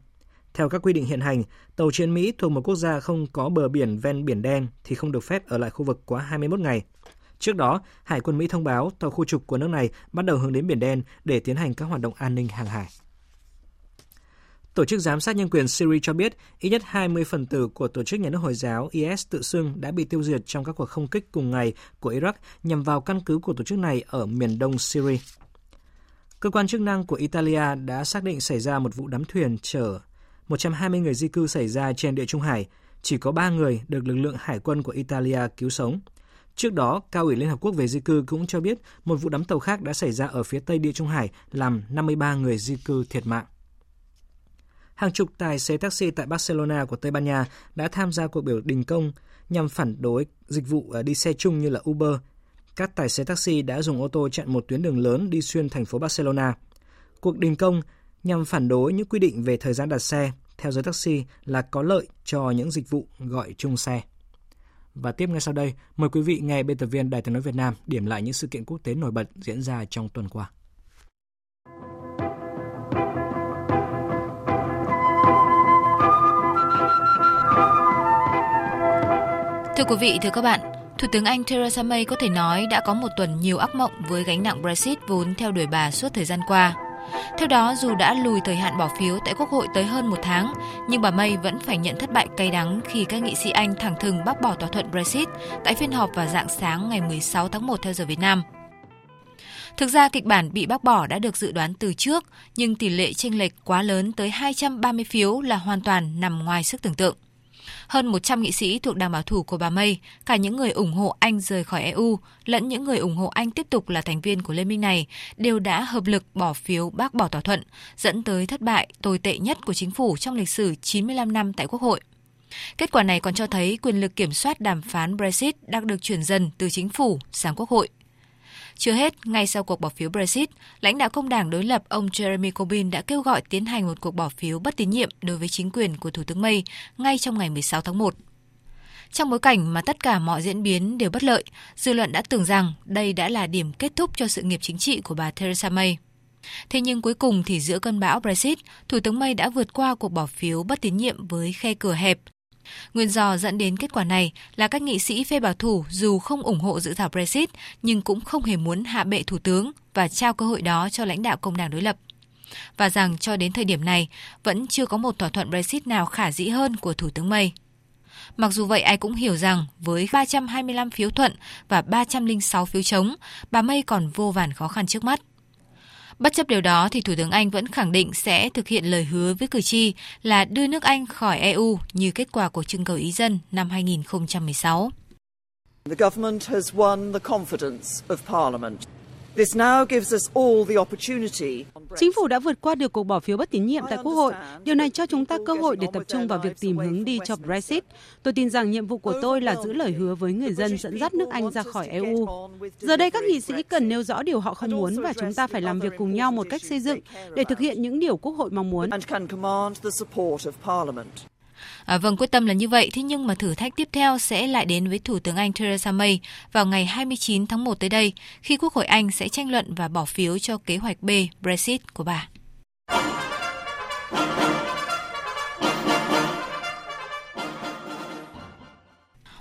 Theo các quy định hiện hành, tàu chiến Mỹ thuộc một quốc gia không có bờ biển ven Biển Đen thì không được phép ở lại khu vực quá 21 ngày. Trước đó, Hải quân Mỹ thông báo tàu khu trục của nước này bắt đầu hướng đến Biển Đen để tiến hành các hoạt động an ninh hàng hải. Tổ chức giám sát nhân quyền Syria cho biết ít nhất 20 phần tử của tổ chức nhà nước Hồi giáo IS tự xưng đã bị tiêu diệt trong các cuộc không kích cùng ngày của Iraq nhằm vào căn cứ của tổ chức này ở miền đông Syria. Cơ quan chức năng của Italia đã xác định xảy ra một vụ đắm thuyền chở 120 người di cư xảy ra trên địa Trung Hải. Chỉ có 3 người được lực lượng hải quân của Italia cứu sống. Trước đó, Cao ủy Liên Hợp Quốc về di cư cũng cho biết một vụ đắm tàu khác đã xảy ra ở phía tây địa Trung Hải làm 53 người di cư thiệt mạng. Hàng chục tài xế taxi tại Barcelona của Tây Ban Nha đã tham gia cuộc biểu đình công nhằm phản đối dịch vụ ờ, đi xe chung như là Uber. Các tài xế taxi đã dùng ô tô chặn một tuyến đường lớn đi xuyên thành phố Barcelona. Cuộc đình công nhằm phản đối những quy định về thời gian đặt xe theo giới taxi là có lợi cho những dịch vụ gọi chung xe. Và tiếp ngay sau đây, mời quý vị nghe biên tập viên Đài tiếng nói Việt Nam điểm lại những sự kiện quốc tế nổi bật diễn ra trong tuần qua. Thưa quý vị, thưa các bạn, Thủ tướng Anh Theresa May có thể nói đã có một tuần nhiều ác mộng với gánh nặng Brexit vốn theo đuổi bà suốt thời gian qua. Theo đó, dù đã lùi thời hạn bỏ phiếu tại Quốc hội tới hơn một tháng, nhưng bà May vẫn phải nhận thất bại cay đắng khi các nghị sĩ Anh thẳng thừng bác bỏ thỏa thuận Brexit tại phiên họp vào dạng sáng ngày 16 tháng 1 theo giờ Việt Nam. Thực ra kịch bản bị bác bỏ đã được dự đoán từ trước, nhưng tỷ lệ chênh lệch quá lớn tới 230 phiếu là hoàn toàn nằm ngoài sức tưởng tượng. Hơn 100 nghị sĩ thuộc đảng bảo thủ của bà May, cả những người ủng hộ Anh rời khỏi EU, lẫn những người ủng hộ Anh tiếp tục là thành viên của liên minh này, đều đã hợp lực bỏ phiếu bác bỏ thỏa thuận, dẫn tới thất bại tồi tệ nhất của chính phủ trong lịch sử 95 năm tại Quốc hội. Kết quả này còn cho thấy quyền lực kiểm soát đàm phán Brexit đang được chuyển dần từ chính phủ sang Quốc hội. Chưa hết, ngay sau cuộc bỏ phiếu Brexit, lãnh đạo công đảng đối lập ông Jeremy Corbyn đã kêu gọi tiến hành một cuộc bỏ phiếu bất tín nhiệm đối với chính quyền của Thủ tướng May ngay trong ngày 16 tháng 1. Trong bối cảnh mà tất cả mọi diễn biến đều bất lợi, dư luận đã tưởng rằng đây đã là điểm kết thúc cho sự nghiệp chính trị của bà Theresa May. Thế nhưng cuối cùng thì giữa cơn bão Brexit, Thủ tướng May đã vượt qua cuộc bỏ phiếu bất tín nhiệm với khe cửa hẹp Nguyên do dẫn đến kết quả này là các nghị sĩ phe bảo thủ dù không ủng hộ dự thảo Brexit nhưng cũng không hề muốn hạ bệ thủ tướng và trao cơ hội đó cho lãnh đạo công đảng đối lập. Và rằng cho đến thời điểm này vẫn chưa có một thỏa thuận Brexit nào khả dĩ hơn của Thủ tướng May. Mặc dù vậy ai cũng hiểu rằng với 325 phiếu thuận và 306 phiếu chống, bà May còn vô vàn khó khăn trước mắt. Bất chấp điều đó thì Thủ tướng Anh vẫn khẳng định sẽ thực hiện lời hứa với cử tri là đưa nước Anh khỏi EU như kết quả của trưng cầu ý dân năm 2016. The government has won the confidence of Parliament. Chính phủ đã vượt qua được cuộc bỏ phiếu bất tín nhiệm tại Quốc hội. Điều này cho chúng ta cơ hội để tập trung vào việc tìm hướng đi cho Brexit. Tôi tin rằng nhiệm vụ của tôi là giữ lời hứa với người dân dẫn dắt nước Anh ra khỏi EU. Giờ đây các nghị sĩ cần nêu rõ điều họ không muốn và chúng ta phải làm việc cùng nhau một cách xây dựng để thực hiện những điều Quốc hội mong muốn. À, vâng, quyết tâm là như vậy, thế nhưng mà thử thách tiếp theo sẽ lại đến với Thủ tướng Anh Theresa May vào ngày 29 tháng 1 tới đây, khi Quốc hội Anh sẽ tranh luận và bỏ phiếu cho kế hoạch B Brexit của bà.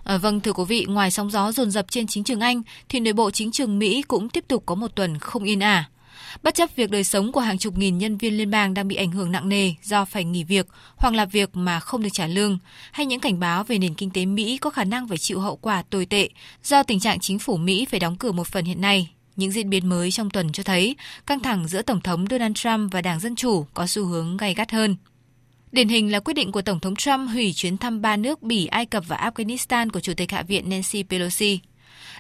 À, vâng, thưa quý vị, ngoài sóng gió dồn dập trên chính trường Anh, thì nội bộ chính trường Mỹ cũng tiếp tục có một tuần không yên ả. Bất chấp việc đời sống của hàng chục nghìn nhân viên liên bang đang bị ảnh hưởng nặng nề do phải nghỉ việc hoặc làm việc mà không được trả lương, hay những cảnh báo về nền kinh tế Mỹ có khả năng phải chịu hậu quả tồi tệ do tình trạng chính phủ Mỹ phải đóng cửa một phần hiện nay, những diễn biến mới trong tuần cho thấy căng thẳng giữa Tổng thống Donald Trump và Đảng Dân Chủ có xu hướng gay gắt hơn. Điển hình là quyết định của Tổng thống Trump hủy chuyến thăm ba nước Bỉ, Ai Cập và Afghanistan của Chủ tịch Hạ viện Nancy Pelosi.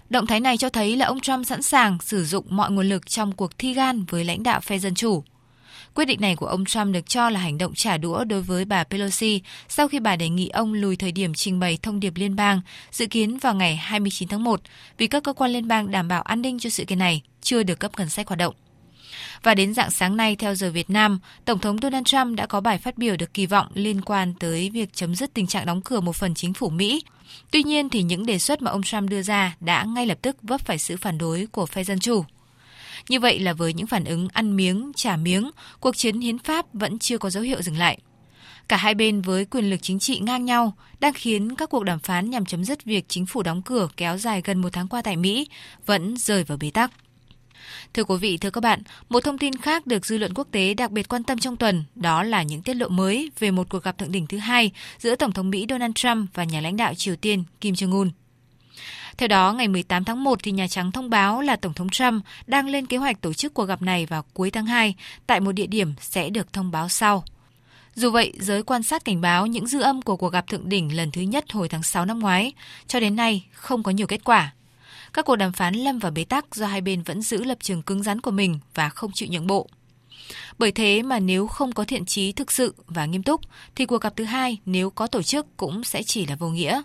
Động thái này cho thấy là ông Trump sẵn sàng sử dụng mọi nguồn lực trong cuộc thi gan với lãnh đạo phe Dân Chủ. Quyết định này của ông Trump được cho là hành động trả đũa đối với bà Pelosi sau khi bà đề nghị ông lùi thời điểm trình bày thông điệp liên bang, dự kiến vào ngày 29 tháng 1, vì các cơ quan liên bang đảm bảo an ninh cho sự kiện này chưa được cấp ngân sách hoạt động. Và đến dạng sáng nay theo giờ Việt Nam, Tổng thống Donald Trump đã có bài phát biểu được kỳ vọng liên quan tới việc chấm dứt tình trạng đóng cửa một phần chính phủ Mỹ. Tuy nhiên thì những đề xuất mà ông Trump đưa ra đã ngay lập tức vấp phải sự phản đối của phe dân chủ. Như vậy là với những phản ứng ăn miếng, trả miếng, cuộc chiến hiến pháp vẫn chưa có dấu hiệu dừng lại. Cả hai bên với quyền lực chính trị ngang nhau đang khiến các cuộc đàm phán nhằm chấm dứt việc chính phủ đóng cửa kéo dài gần một tháng qua tại Mỹ vẫn rơi vào bế tắc. Thưa quý vị, thưa các bạn, một thông tin khác được dư luận quốc tế đặc biệt quan tâm trong tuần đó là những tiết lộ mới về một cuộc gặp thượng đỉnh thứ hai giữa Tổng thống Mỹ Donald Trump và nhà lãnh đạo Triều Tiên Kim Jong-un. Theo đó, ngày 18 tháng 1 thì Nhà Trắng thông báo là Tổng thống Trump đang lên kế hoạch tổ chức cuộc gặp này vào cuối tháng 2 tại một địa điểm sẽ được thông báo sau. Dù vậy, giới quan sát cảnh báo những dư âm của cuộc gặp thượng đỉnh lần thứ nhất hồi tháng 6 năm ngoái, cho đến nay không có nhiều kết quả. Các cuộc đàm phán lâm vào bế tắc do hai bên vẫn giữ lập trường cứng rắn của mình và không chịu nhượng bộ. Bởi thế mà nếu không có thiện trí thực sự và nghiêm túc, thì cuộc gặp thứ hai nếu có tổ chức cũng sẽ chỉ là vô nghĩa.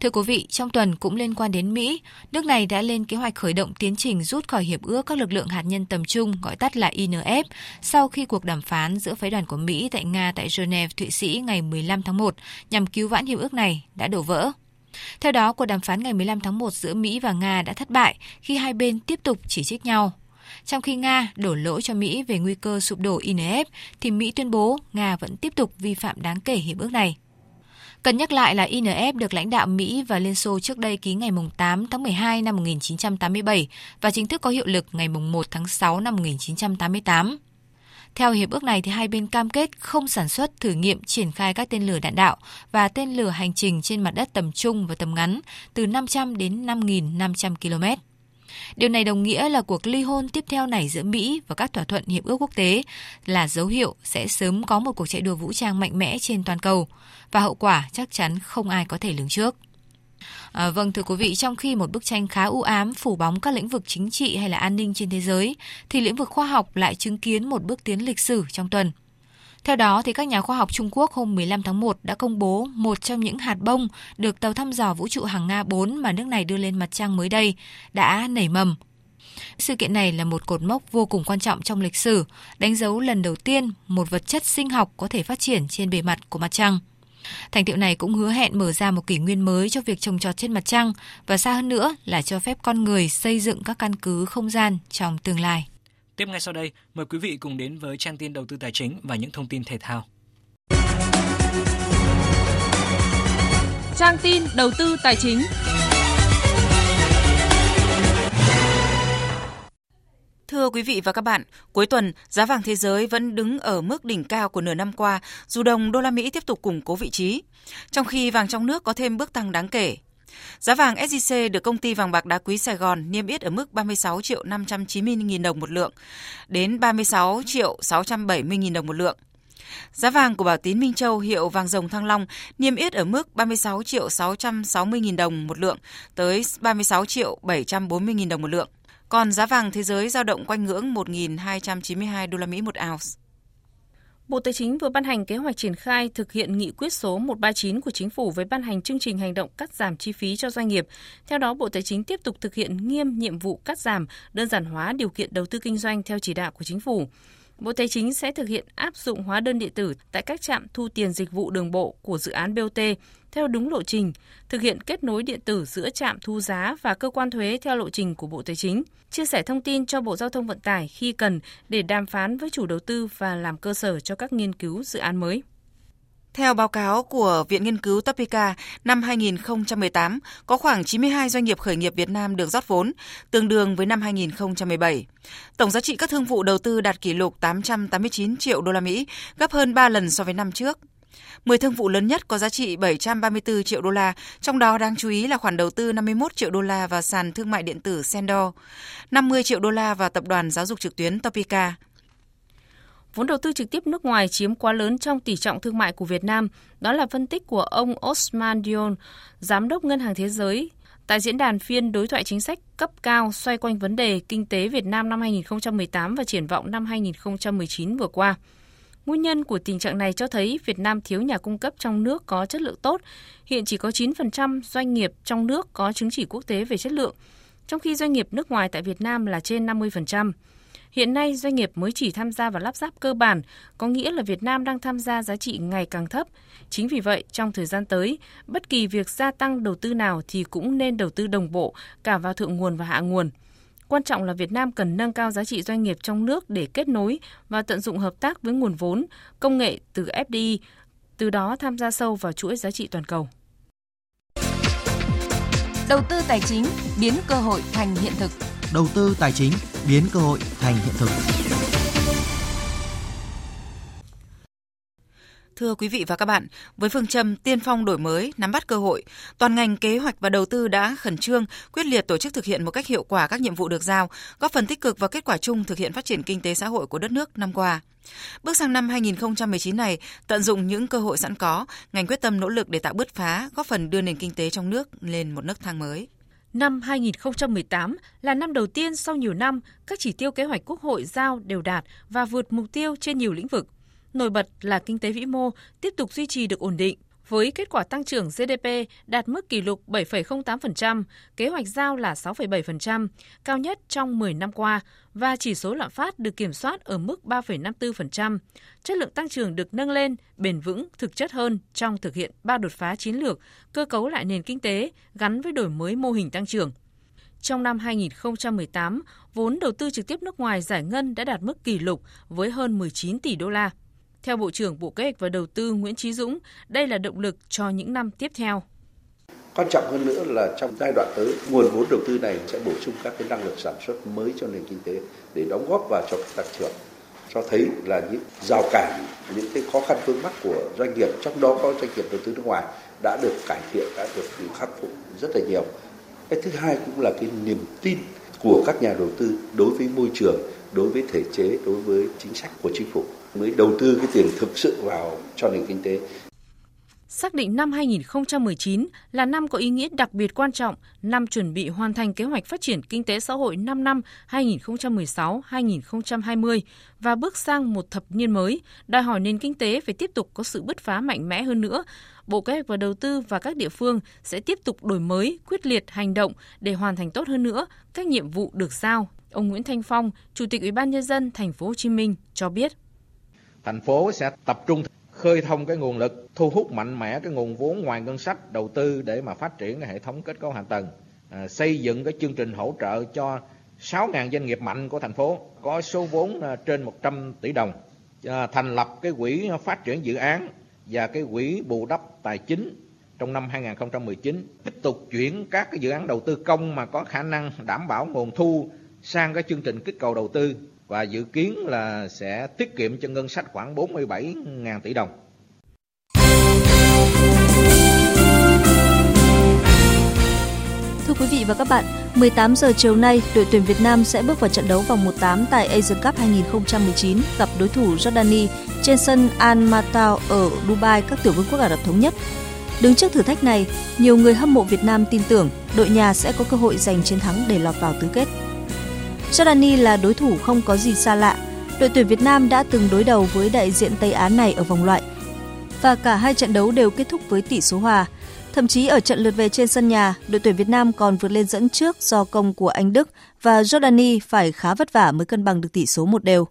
Thưa quý vị, trong tuần cũng liên quan đến Mỹ, nước này đã lên kế hoạch khởi động tiến trình rút khỏi hiệp ước các lực lượng hạt nhân tầm trung, gọi tắt là INF, sau khi cuộc đàm phán giữa phái đoàn của Mỹ tại Nga tại Geneva, Thụy Sĩ ngày 15 tháng 1 nhằm cứu vãn hiệp ước này đã đổ vỡ. Theo đó, cuộc đàm phán ngày 15 tháng 1 giữa Mỹ và Nga đã thất bại khi hai bên tiếp tục chỉ trích nhau. Trong khi Nga đổ lỗi cho Mỹ về nguy cơ sụp đổ INF, thì Mỹ tuyên bố Nga vẫn tiếp tục vi phạm đáng kể hiệp ước này. Cần nhắc lại là INF được lãnh đạo Mỹ và Liên Xô trước đây ký ngày 8 tháng 12 năm 1987 và chính thức có hiệu lực ngày 1 tháng 6 năm 1988. Theo hiệp ước này thì hai bên cam kết không sản xuất, thử nghiệm, triển khai các tên lửa đạn đạo và tên lửa hành trình trên mặt đất tầm trung và tầm ngắn từ 500 đến 5.500 km. Điều này đồng nghĩa là cuộc ly hôn tiếp theo này giữa Mỹ và các thỏa thuận hiệp ước quốc tế là dấu hiệu sẽ sớm có một cuộc chạy đua vũ trang mạnh mẽ trên toàn cầu và hậu quả chắc chắn không ai có thể lường trước. À, vâng thưa quý vị, trong khi một bức tranh khá u ám phủ bóng các lĩnh vực chính trị hay là an ninh trên thế giới, thì lĩnh vực khoa học lại chứng kiến một bước tiến lịch sử trong tuần. Theo đó, thì các nhà khoa học Trung Quốc hôm 15 tháng 1 đã công bố một trong những hạt bông được tàu thăm dò vũ trụ hàng Nga 4 mà nước này đưa lên mặt trăng mới đây đã nảy mầm. Sự kiện này là một cột mốc vô cùng quan trọng trong lịch sử, đánh dấu lần đầu tiên một vật chất sinh học có thể phát triển trên bề mặt của mặt trăng. Thành tiệu này cũng hứa hẹn mở ra một kỷ nguyên mới cho việc trồng trọt trên mặt trăng và xa hơn nữa là cho phép con người xây dựng các căn cứ không gian trong tương lai. Tiếp ngay sau đây, mời quý vị cùng đến với trang tin đầu tư tài chính và những thông tin thể thao. Trang tin đầu tư tài chính. Thưa quý vị và các bạn, cuối tuần giá vàng thế giới vẫn đứng ở mức đỉnh cao của nửa năm qua, dù đồng đô la Mỹ tiếp tục củng cố vị trí, trong khi vàng trong nước có thêm bước tăng đáng kể. Giá vàng SJC được công ty vàng bạc đá quý Sài Gòn niêm yết ở mức 36 triệu 590 nghìn đồng một lượng, đến 36 triệu 670 nghìn đồng một lượng. Giá vàng của Bảo Tín Minh Châu hiệu vàng rồng Thăng Long niêm yết ở mức 36 triệu 660 nghìn đồng một lượng tới 36 triệu 740 nghìn đồng một lượng. Còn giá vàng thế giới giao động quanh ngưỡng 1.292 đô la Mỹ một ounce. Bộ Tài chính vừa ban hành kế hoạch triển khai thực hiện nghị quyết số 139 của Chính phủ với ban hành chương trình hành động cắt giảm chi phí cho doanh nghiệp. Theo đó, Bộ Tài chính tiếp tục thực hiện nghiêm nhiệm vụ cắt giảm, đơn giản hóa điều kiện đầu tư kinh doanh theo chỉ đạo của Chính phủ. Bộ Tài chính sẽ thực hiện áp dụng hóa đơn điện tử tại các trạm thu tiền dịch vụ đường bộ của dự án BOT theo đúng lộ trình, thực hiện kết nối điện tử giữa trạm thu giá và cơ quan thuế theo lộ trình của Bộ Tài chính, chia sẻ thông tin cho Bộ Giao thông Vận tải khi cần để đàm phán với chủ đầu tư và làm cơ sở cho các nghiên cứu dự án mới. Theo báo cáo của Viện Nghiên cứu Topica, năm 2018 có khoảng 92 doanh nghiệp khởi nghiệp Việt Nam được rót vốn, tương đương với năm 2017. Tổng giá trị các thương vụ đầu tư đạt kỷ lục 889 triệu đô la Mỹ, gấp hơn 3 lần so với năm trước. 10 thương vụ lớn nhất có giá trị 734 triệu đô la, trong đó đáng chú ý là khoản đầu tư 51 triệu đô la vào sàn thương mại điện tử Sendor, 50 triệu đô la vào tập đoàn giáo dục trực tuyến Topica. Vốn đầu tư trực tiếp nước ngoài chiếm quá lớn trong tỷ trọng thương mại của Việt Nam, đó là phân tích của ông Osman Dion, Giám đốc Ngân hàng Thế giới Tại diễn đàn phiên đối thoại chính sách cấp cao xoay quanh vấn đề kinh tế Việt Nam năm 2018 và triển vọng năm 2019 vừa qua. Nguyên nhân của tình trạng này cho thấy Việt Nam thiếu nhà cung cấp trong nước có chất lượng tốt. Hiện chỉ có 9% doanh nghiệp trong nước có chứng chỉ quốc tế về chất lượng, trong khi doanh nghiệp nước ngoài tại Việt Nam là trên 50%. Hiện nay, doanh nghiệp mới chỉ tham gia vào lắp ráp cơ bản, có nghĩa là Việt Nam đang tham gia giá trị ngày càng thấp. Chính vì vậy, trong thời gian tới, bất kỳ việc gia tăng đầu tư nào thì cũng nên đầu tư đồng bộ cả vào thượng nguồn và hạ nguồn. Quan trọng là Việt Nam cần nâng cao giá trị doanh nghiệp trong nước để kết nối và tận dụng hợp tác với nguồn vốn, công nghệ từ FDI, từ đó tham gia sâu vào chuỗi giá trị toàn cầu. Đầu tư tài chính biến cơ hội thành hiện thực. Đầu tư tài chính biến cơ hội thành hiện thực. Thưa quý vị và các bạn, với phương châm tiên phong đổi mới, nắm bắt cơ hội, toàn ngành kế hoạch và đầu tư đã khẩn trương, quyết liệt tổ chức thực hiện một cách hiệu quả các nhiệm vụ được giao, góp phần tích cực vào kết quả chung thực hiện phát triển kinh tế xã hội của đất nước năm qua. Bước sang năm 2019 này, tận dụng những cơ hội sẵn có, ngành quyết tâm nỗ lực để tạo bứt phá, góp phần đưa nền kinh tế trong nước lên một nấc thang mới. Năm 2018 là năm đầu tiên sau nhiều năm các chỉ tiêu kế hoạch Quốc hội giao đều đạt và vượt mục tiêu trên nhiều lĩnh vực. Nổi bật là kinh tế vĩ mô tiếp tục duy trì được ổn định, với kết quả tăng trưởng GDP đạt mức kỷ lục 7,08%, kế hoạch giao là 6,7%, cao nhất trong 10 năm qua và chỉ số lạm phát được kiểm soát ở mức 3,54%. Chất lượng tăng trưởng được nâng lên, bền vững, thực chất hơn trong thực hiện ba đột phá chiến lược, cơ cấu lại nền kinh tế gắn với đổi mới mô hình tăng trưởng. Trong năm 2018, vốn đầu tư trực tiếp nước ngoài giải ngân đã đạt mức kỷ lục với hơn 19 tỷ đô la. Theo Bộ trưởng Bộ Kế hoạch và Đầu tư Nguyễn Chí Dũng, đây là động lực cho những năm tiếp theo. Quan trọng hơn nữa là trong giai đoạn tới, nguồn vốn đầu tư này sẽ bổ sung các cái năng lực sản xuất mới cho nền kinh tế để đóng góp vào cho tăng trưởng. Cho thấy là những rào cản, những cái khó khăn vướng mắt của doanh nghiệp, trong đó có doanh nghiệp đầu tư nước ngoài đã được cải thiện, đã được khắc phục rất là nhiều. Cái thứ hai cũng là cái niềm tin của các nhà đầu tư đối với môi trường, đối với thể chế, đối với chính sách của chính phủ mới đầu tư cái tiền thực sự vào cho nền kinh tế. Xác định năm 2019 là năm có ý nghĩa đặc biệt quan trọng, năm chuẩn bị hoàn thành kế hoạch phát triển kinh tế xã hội 5 năm 2016-2020 và bước sang một thập niên mới, đòi hỏi nền kinh tế phải tiếp tục có sự bứt phá mạnh mẽ hơn nữa. Bộ Kế hoạch và Đầu tư và các địa phương sẽ tiếp tục đổi mới, quyết liệt hành động để hoàn thành tốt hơn nữa các nhiệm vụ được giao. Ông Nguyễn Thanh Phong, Chủ tịch Ủy ban nhân dân thành phố Hồ Chí Minh cho biết thành phố sẽ tập trung khơi thông cái nguồn lực, thu hút mạnh mẽ cái nguồn vốn ngoài ngân sách đầu tư để mà phát triển cái hệ thống kết cấu hạ tầng, à, xây dựng cái chương trình hỗ trợ cho 6.000 doanh nghiệp mạnh của thành phố có số vốn à, trên 100 tỷ đồng, à, thành lập cái quỹ phát triển dự án và cái quỹ bù đắp tài chính trong năm 2019 tiếp tục chuyển các cái dự án đầu tư công mà có khả năng đảm bảo nguồn thu sang cái chương trình kích cầu đầu tư và dự kiến là sẽ tiết kiệm cho ngân sách khoảng 47.000 tỷ đồng. Thưa quý vị và các bạn, 18 giờ chiều nay, đội tuyển Việt Nam sẽ bước vào trận đấu vòng 1/8 tại Asian Cup 2019 gặp đối thủ Jordani trên sân Al Matau ở Dubai, các tiểu vương quốc Ả Rập thống nhất. Đứng trước thử thách này, nhiều người hâm mộ Việt Nam tin tưởng đội nhà sẽ có cơ hội giành chiến thắng để lọt vào tứ kết. Jordani là đối thủ không có gì xa lạ. Đội tuyển Việt Nam đã từng đối đầu với đại diện Tây Á này ở vòng loại và cả hai trận đấu đều kết thúc với tỷ số hòa. Thậm chí ở trận lượt về trên sân nhà, đội tuyển Việt Nam còn vượt lên dẫn trước do công của Anh Đức và Jordani phải khá vất vả mới cân bằng được tỷ số một đều.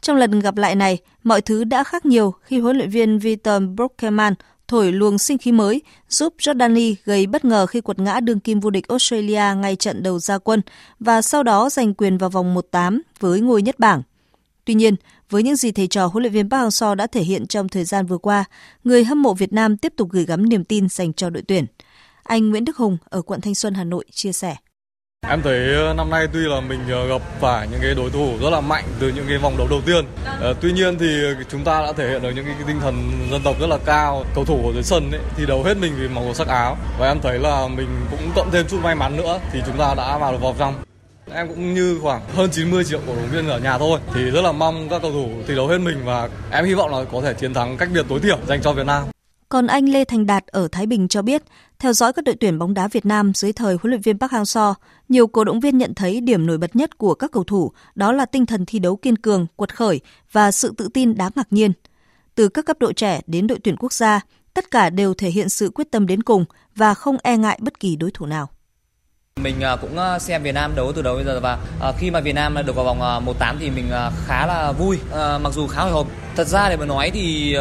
Trong lần gặp lại này, mọi thứ đã khác nhiều khi huấn luyện viên Vitor Brockman thổi luồng sinh khí mới, giúp Jordani gây bất ngờ khi quật ngã đương kim vô địch Australia ngay trận đầu ra quân và sau đó giành quyền vào vòng 1-8 với ngôi nhất bảng. Tuy nhiên, với những gì thầy trò huấn luyện viên Park Hang-seo đã thể hiện trong thời gian vừa qua, người hâm mộ Việt Nam tiếp tục gửi gắm niềm tin dành cho đội tuyển. Anh Nguyễn Đức Hùng ở quận Thanh Xuân, Hà Nội chia sẻ. Em thấy ờ, năm nay tuy là mình ờ, gặp phải những cái đối thủ rất là mạnh từ những cái vòng đấu đầu tiên. À, tuy nhiên thì chúng ta đã thể hiện được những cái, cái tinh thần dân tộc rất là cao. Cầu thủ ở dưới sân ấy, thì đấu hết mình vì màu sắc áo và em thấy là mình cũng cộng thêm chút may mắn nữa thì chúng ta đã vào được vòng trong. Em cũng như khoảng hơn 90 triệu cổ động viên ở nhà thôi thì rất là mong các cầu thủ thi đấu hết mình và em hy vọng là có thể chiến thắng cách biệt tối thiểu dành cho Việt Nam. Còn anh Lê Thành Đạt ở Thái Bình cho biết, theo dõi các đội tuyển bóng đá Việt Nam dưới thời huấn luyện viên Park Hang-seo, nhiều cổ động viên nhận thấy điểm nổi bật nhất của các cầu thủ đó là tinh thần thi đấu kiên cường, quật khởi và sự tự tin đáng ngạc nhiên. Từ các cấp độ trẻ đến đội tuyển quốc gia, tất cả đều thể hiện sự quyết tâm đến cùng và không e ngại bất kỳ đối thủ nào. Mình à, cũng à, xem Việt Nam đấu từ đầu bây giờ và à, khi mà Việt Nam được vào vòng 1/8 thì mình khá là vui, mặc dù khá hồi hộp. Thật ra để mà nói thì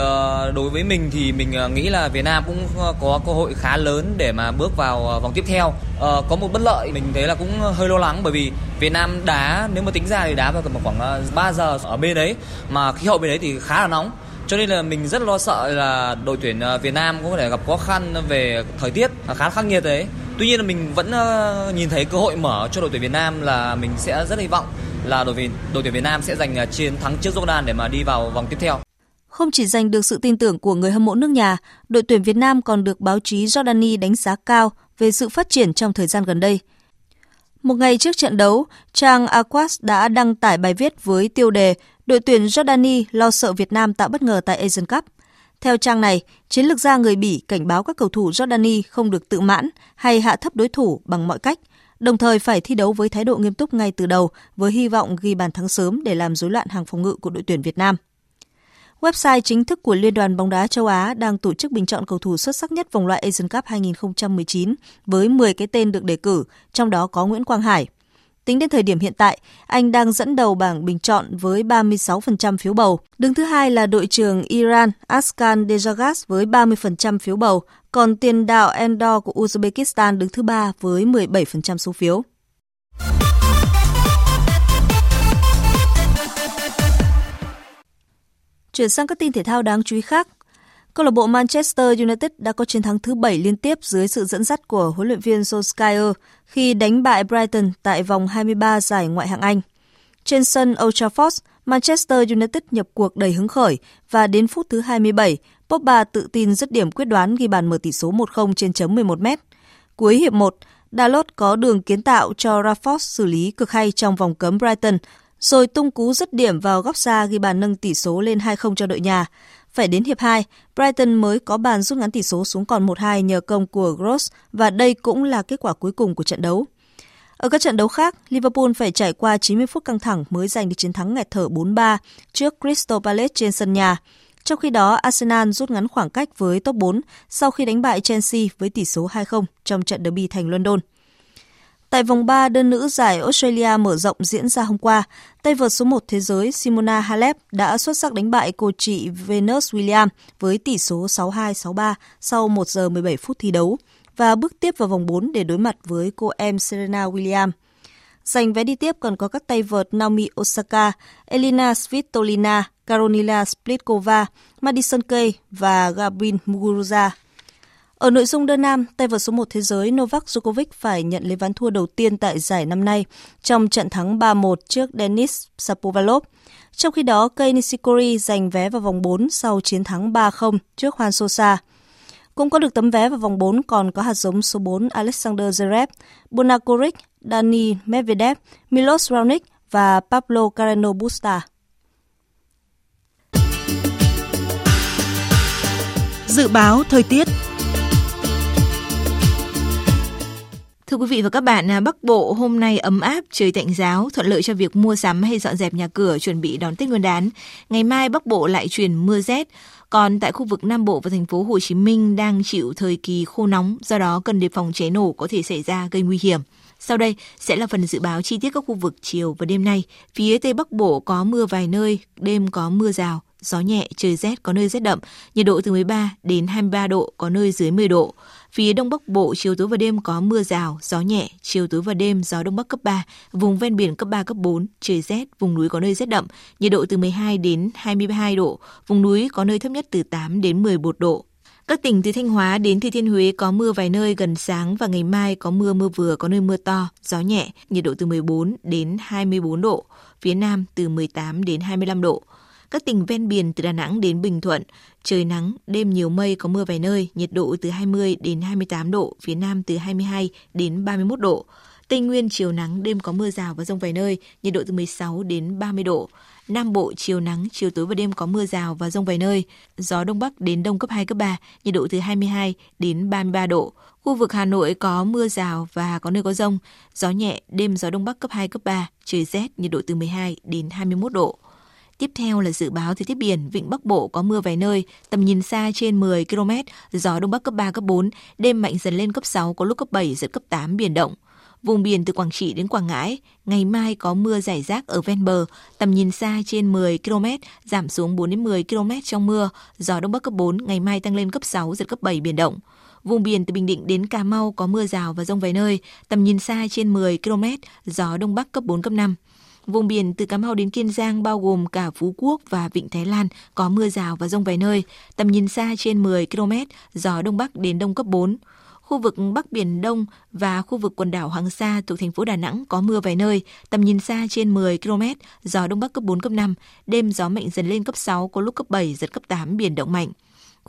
đối với mình thì mình nghĩ là Việt Nam cũng có cơ hội khá lớn để mà bước vào vòng tiếp theo. Ờ, có một bất lợi mình thấy là cũng hơi lo lắng bởi vì Việt Nam đá nếu mà tính ra thì đá vào tầm khoảng 3 giờ ở bên đấy mà khí hậu bên đấy thì khá là nóng cho nên là mình rất lo sợ là đội tuyển Việt Nam có thể gặp khó khăn về thời tiết khá khắc nghiệt đấy Tuy nhiên là mình vẫn ờ, nhìn thấy cơ hội mở cho đội tuyển Việt Nam là mình sẽ rất hy vọng là đội tuyển đội tuyển Việt Nam sẽ giành ờ, chiến thắng trước Jordan để mà đi vào vòng tiếp theo. Không chỉ giành được sự tin tưởng của người hâm mộ nước nhà, đội tuyển Việt Nam còn được báo chí Jordani đánh giá cao về sự phát triển trong thời gian gần đây. Một ngày trước trận đấu, trang Aquas đã đăng tải bài viết với tiêu đề Đội tuyển Jordani lo sợ Việt Nam tạo bất ngờ tại Asian Cup – theo trang này, chiến lược gia người Bỉ cảnh báo các cầu thủ Jordani không được tự mãn hay hạ thấp đối thủ bằng mọi cách, đồng thời phải thi đấu với thái độ nghiêm túc ngay từ đầu với hy vọng ghi bàn thắng sớm để làm rối loạn hàng phòng ngự của đội tuyển Việt Nam. Website chính thức của Liên đoàn bóng đá châu Á đang tổ chức bình chọn cầu thủ xuất sắc nhất vòng loại Asian Cup 2019 với 10 cái tên được đề cử, trong đó có Nguyễn Quang Hải – Tính đến thời điểm hiện tại, anh đang dẫn đầu bảng bình chọn với 36% phiếu bầu. Đứng thứ hai là đội trưởng Iran Askan Dejagas với 30% phiếu bầu, còn tiền đạo Endor của Uzbekistan đứng thứ ba với 17% số phiếu. Chuyển sang các tin thể thao đáng chú ý khác. Câu lạc bộ Manchester United đã có chiến thắng thứ 7 liên tiếp dưới sự dẫn dắt của huấn luyện viên Solskjaer khi đánh bại Brighton tại vòng 23 giải ngoại hạng Anh. Trên sân Old Trafford, Manchester United nhập cuộc đầy hứng khởi và đến phút thứ 27, Pogba tự tin dứt điểm quyết đoán ghi bàn mở tỷ số 1-0 trên chấm 11 m. Cuối hiệp 1, Dalot có đường kiến tạo cho Rafford xử lý cực hay trong vòng cấm Brighton, rồi tung cú dứt điểm vào góc xa ghi bàn nâng tỷ số lên 2-0 cho đội nhà. Phải đến hiệp 2, Brighton mới có bàn rút ngắn tỷ số xuống còn 1-2 nhờ công của Gross và đây cũng là kết quả cuối cùng của trận đấu. Ở các trận đấu khác, Liverpool phải trải qua 90 phút căng thẳng mới giành được chiến thắng nghẹt thở 4-3 trước Crystal Palace trên sân nhà. Trong khi đó, Arsenal rút ngắn khoảng cách với top 4 sau khi đánh bại Chelsea với tỷ số 2-0 trong trận derby thành London. Tại vòng 3 đơn nữ giải Australia mở rộng diễn ra hôm qua, tay vợt số 1 thế giới Simona Halep đã xuất sắc đánh bại cô chị Venus Williams với tỷ số 6-2-6-3 sau 1 giờ 17 phút thi đấu và bước tiếp vào vòng 4 để đối mặt với cô em Serena Williams. Giành vé đi tiếp còn có các tay vợt Naomi Osaka, Elina Svitolina, Karolina Splitkova, Madison Kay và Gabin Muguruza. Ở nội dung đơn nam, tay vợt số 1 thế giới Novak Djokovic phải nhận lấy ván thua đầu tiên tại giải năm nay trong trận thắng 3-1 trước Denis Shapovalov. Trong khi đó, Kei Nishikori giành vé vào vòng 4 sau chiến thắng 3-0 trước Juan Sosa. Cũng có được tấm vé vào vòng 4 còn có hạt giống số 4 Alexander Zverev, Bonakoric, Dani Medvedev, Milos Raonic và Pablo Carreno Busta. Dự báo thời tiết Thưa quý vị và các bạn, à, Bắc Bộ hôm nay ấm áp, trời tạnh giáo, thuận lợi cho việc mua sắm hay dọn dẹp nhà cửa chuẩn bị đón Tết Nguyên đán. Ngày mai Bắc Bộ lại chuyển mưa rét, còn tại khu vực Nam Bộ và thành phố Hồ Chí Minh đang chịu thời kỳ khô nóng, do đó cần đề phòng cháy nổ có thể xảy ra gây nguy hiểm. Sau đây sẽ là phần dự báo chi tiết các khu vực chiều và đêm nay. Phía Tây Bắc Bộ có mưa vài nơi, đêm có mưa rào, gió nhẹ, trời rét có nơi rét đậm, nhiệt độ từ 13 đến 23 độ, có nơi dưới 10 độ. Phía Đông Bắc Bộ, chiều tối và đêm có mưa rào, gió nhẹ, chiều tối và đêm gió Đông Bắc cấp 3, vùng ven biển cấp 3, cấp 4, trời rét, vùng núi có nơi rét đậm, nhiệt độ từ 12 đến 22 độ, vùng núi có nơi thấp nhất từ 8 đến 11 độ. Các tỉnh từ Thanh Hóa đến Thừa Thiên Huế có mưa vài nơi gần sáng và ngày mai có mưa mưa vừa, có nơi mưa to, gió nhẹ, nhiệt độ từ 14 đến 24 độ, phía Nam từ 18 đến 25 độ. Các tỉnh ven biển từ Đà Nẵng đến Bình Thuận, trời nắng, đêm nhiều mây có mưa vài nơi, nhiệt độ từ 20 đến 28 độ, phía Nam từ 22 đến 31 độ. Tây Nguyên chiều nắng, đêm có mưa rào và rông vài nơi, nhiệt độ từ 16 đến 30 độ. Nam Bộ chiều nắng, chiều tối và đêm có mưa rào và rông vài nơi. Gió Đông Bắc đến Đông cấp 2, cấp 3, nhiệt độ từ 22 đến 33 độ. Khu vực Hà Nội có mưa rào và có nơi có rông. Gió nhẹ, đêm gió Đông Bắc cấp 2, cấp 3, trời rét, nhiệt độ từ 12 đến 21 độ. Tiếp theo là dự báo thời tiết biển, vịnh Bắc Bộ có mưa vài nơi, tầm nhìn xa trên 10 km, gió Đông Bắc cấp 3, cấp 4, đêm mạnh dần lên cấp 6, có lúc cấp 7, giật cấp 8, biển động. Vùng biển từ Quảng Trị đến Quảng Ngãi, ngày mai có mưa rải rác ở ven bờ, tầm nhìn xa trên 10 km, giảm xuống 4 đến 10 km trong mưa, gió đông bắc cấp 4, ngày mai tăng lên cấp 6, giật cấp 7 biển động. Vùng biển từ Bình Định đến Cà Mau có mưa rào và rông vài nơi, tầm nhìn xa trên 10 km, gió đông bắc cấp 4, cấp 5. Vùng biển từ Cà Mau đến Kiên Giang bao gồm cả Phú Quốc và Vịnh Thái Lan có mưa rào và rông vài nơi, tầm nhìn xa trên 10 km, gió đông bắc đến đông cấp 4. Khu vực Bắc Biển Đông và khu vực quần đảo Hoàng Sa thuộc thành phố Đà Nẵng có mưa vài nơi, tầm nhìn xa trên 10 km, gió Đông Bắc cấp 4, cấp 5, đêm gió mạnh dần lên cấp 6, có lúc cấp 7, giật cấp 8, biển động mạnh.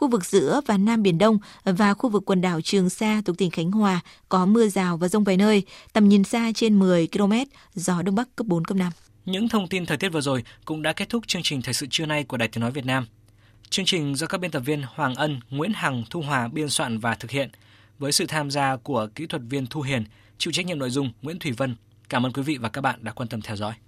Khu vực giữa và Nam Biển Đông và khu vực quần đảo Trường Sa thuộc tỉnh Khánh Hòa có mưa rào và rông vài nơi, tầm nhìn xa trên 10 km, gió Đông Bắc cấp 4, cấp 5. Những thông tin thời tiết vừa rồi cũng đã kết thúc chương trình Thời sự trưa nay của Đài Tiếng Nói Việt Nam. Chương trình do các biên tập viên Hoàng Ân, Nguyễn Hằng, Thu Hòa biên soạn và thực hiện – với sự tham gia của kỹ thuật viên Thu Hiền, chịu trách nhiệm nội dung Nguyễn Thủy Vân. Cảm ơn quý vị và các bạn đã quan tâm theo dõi.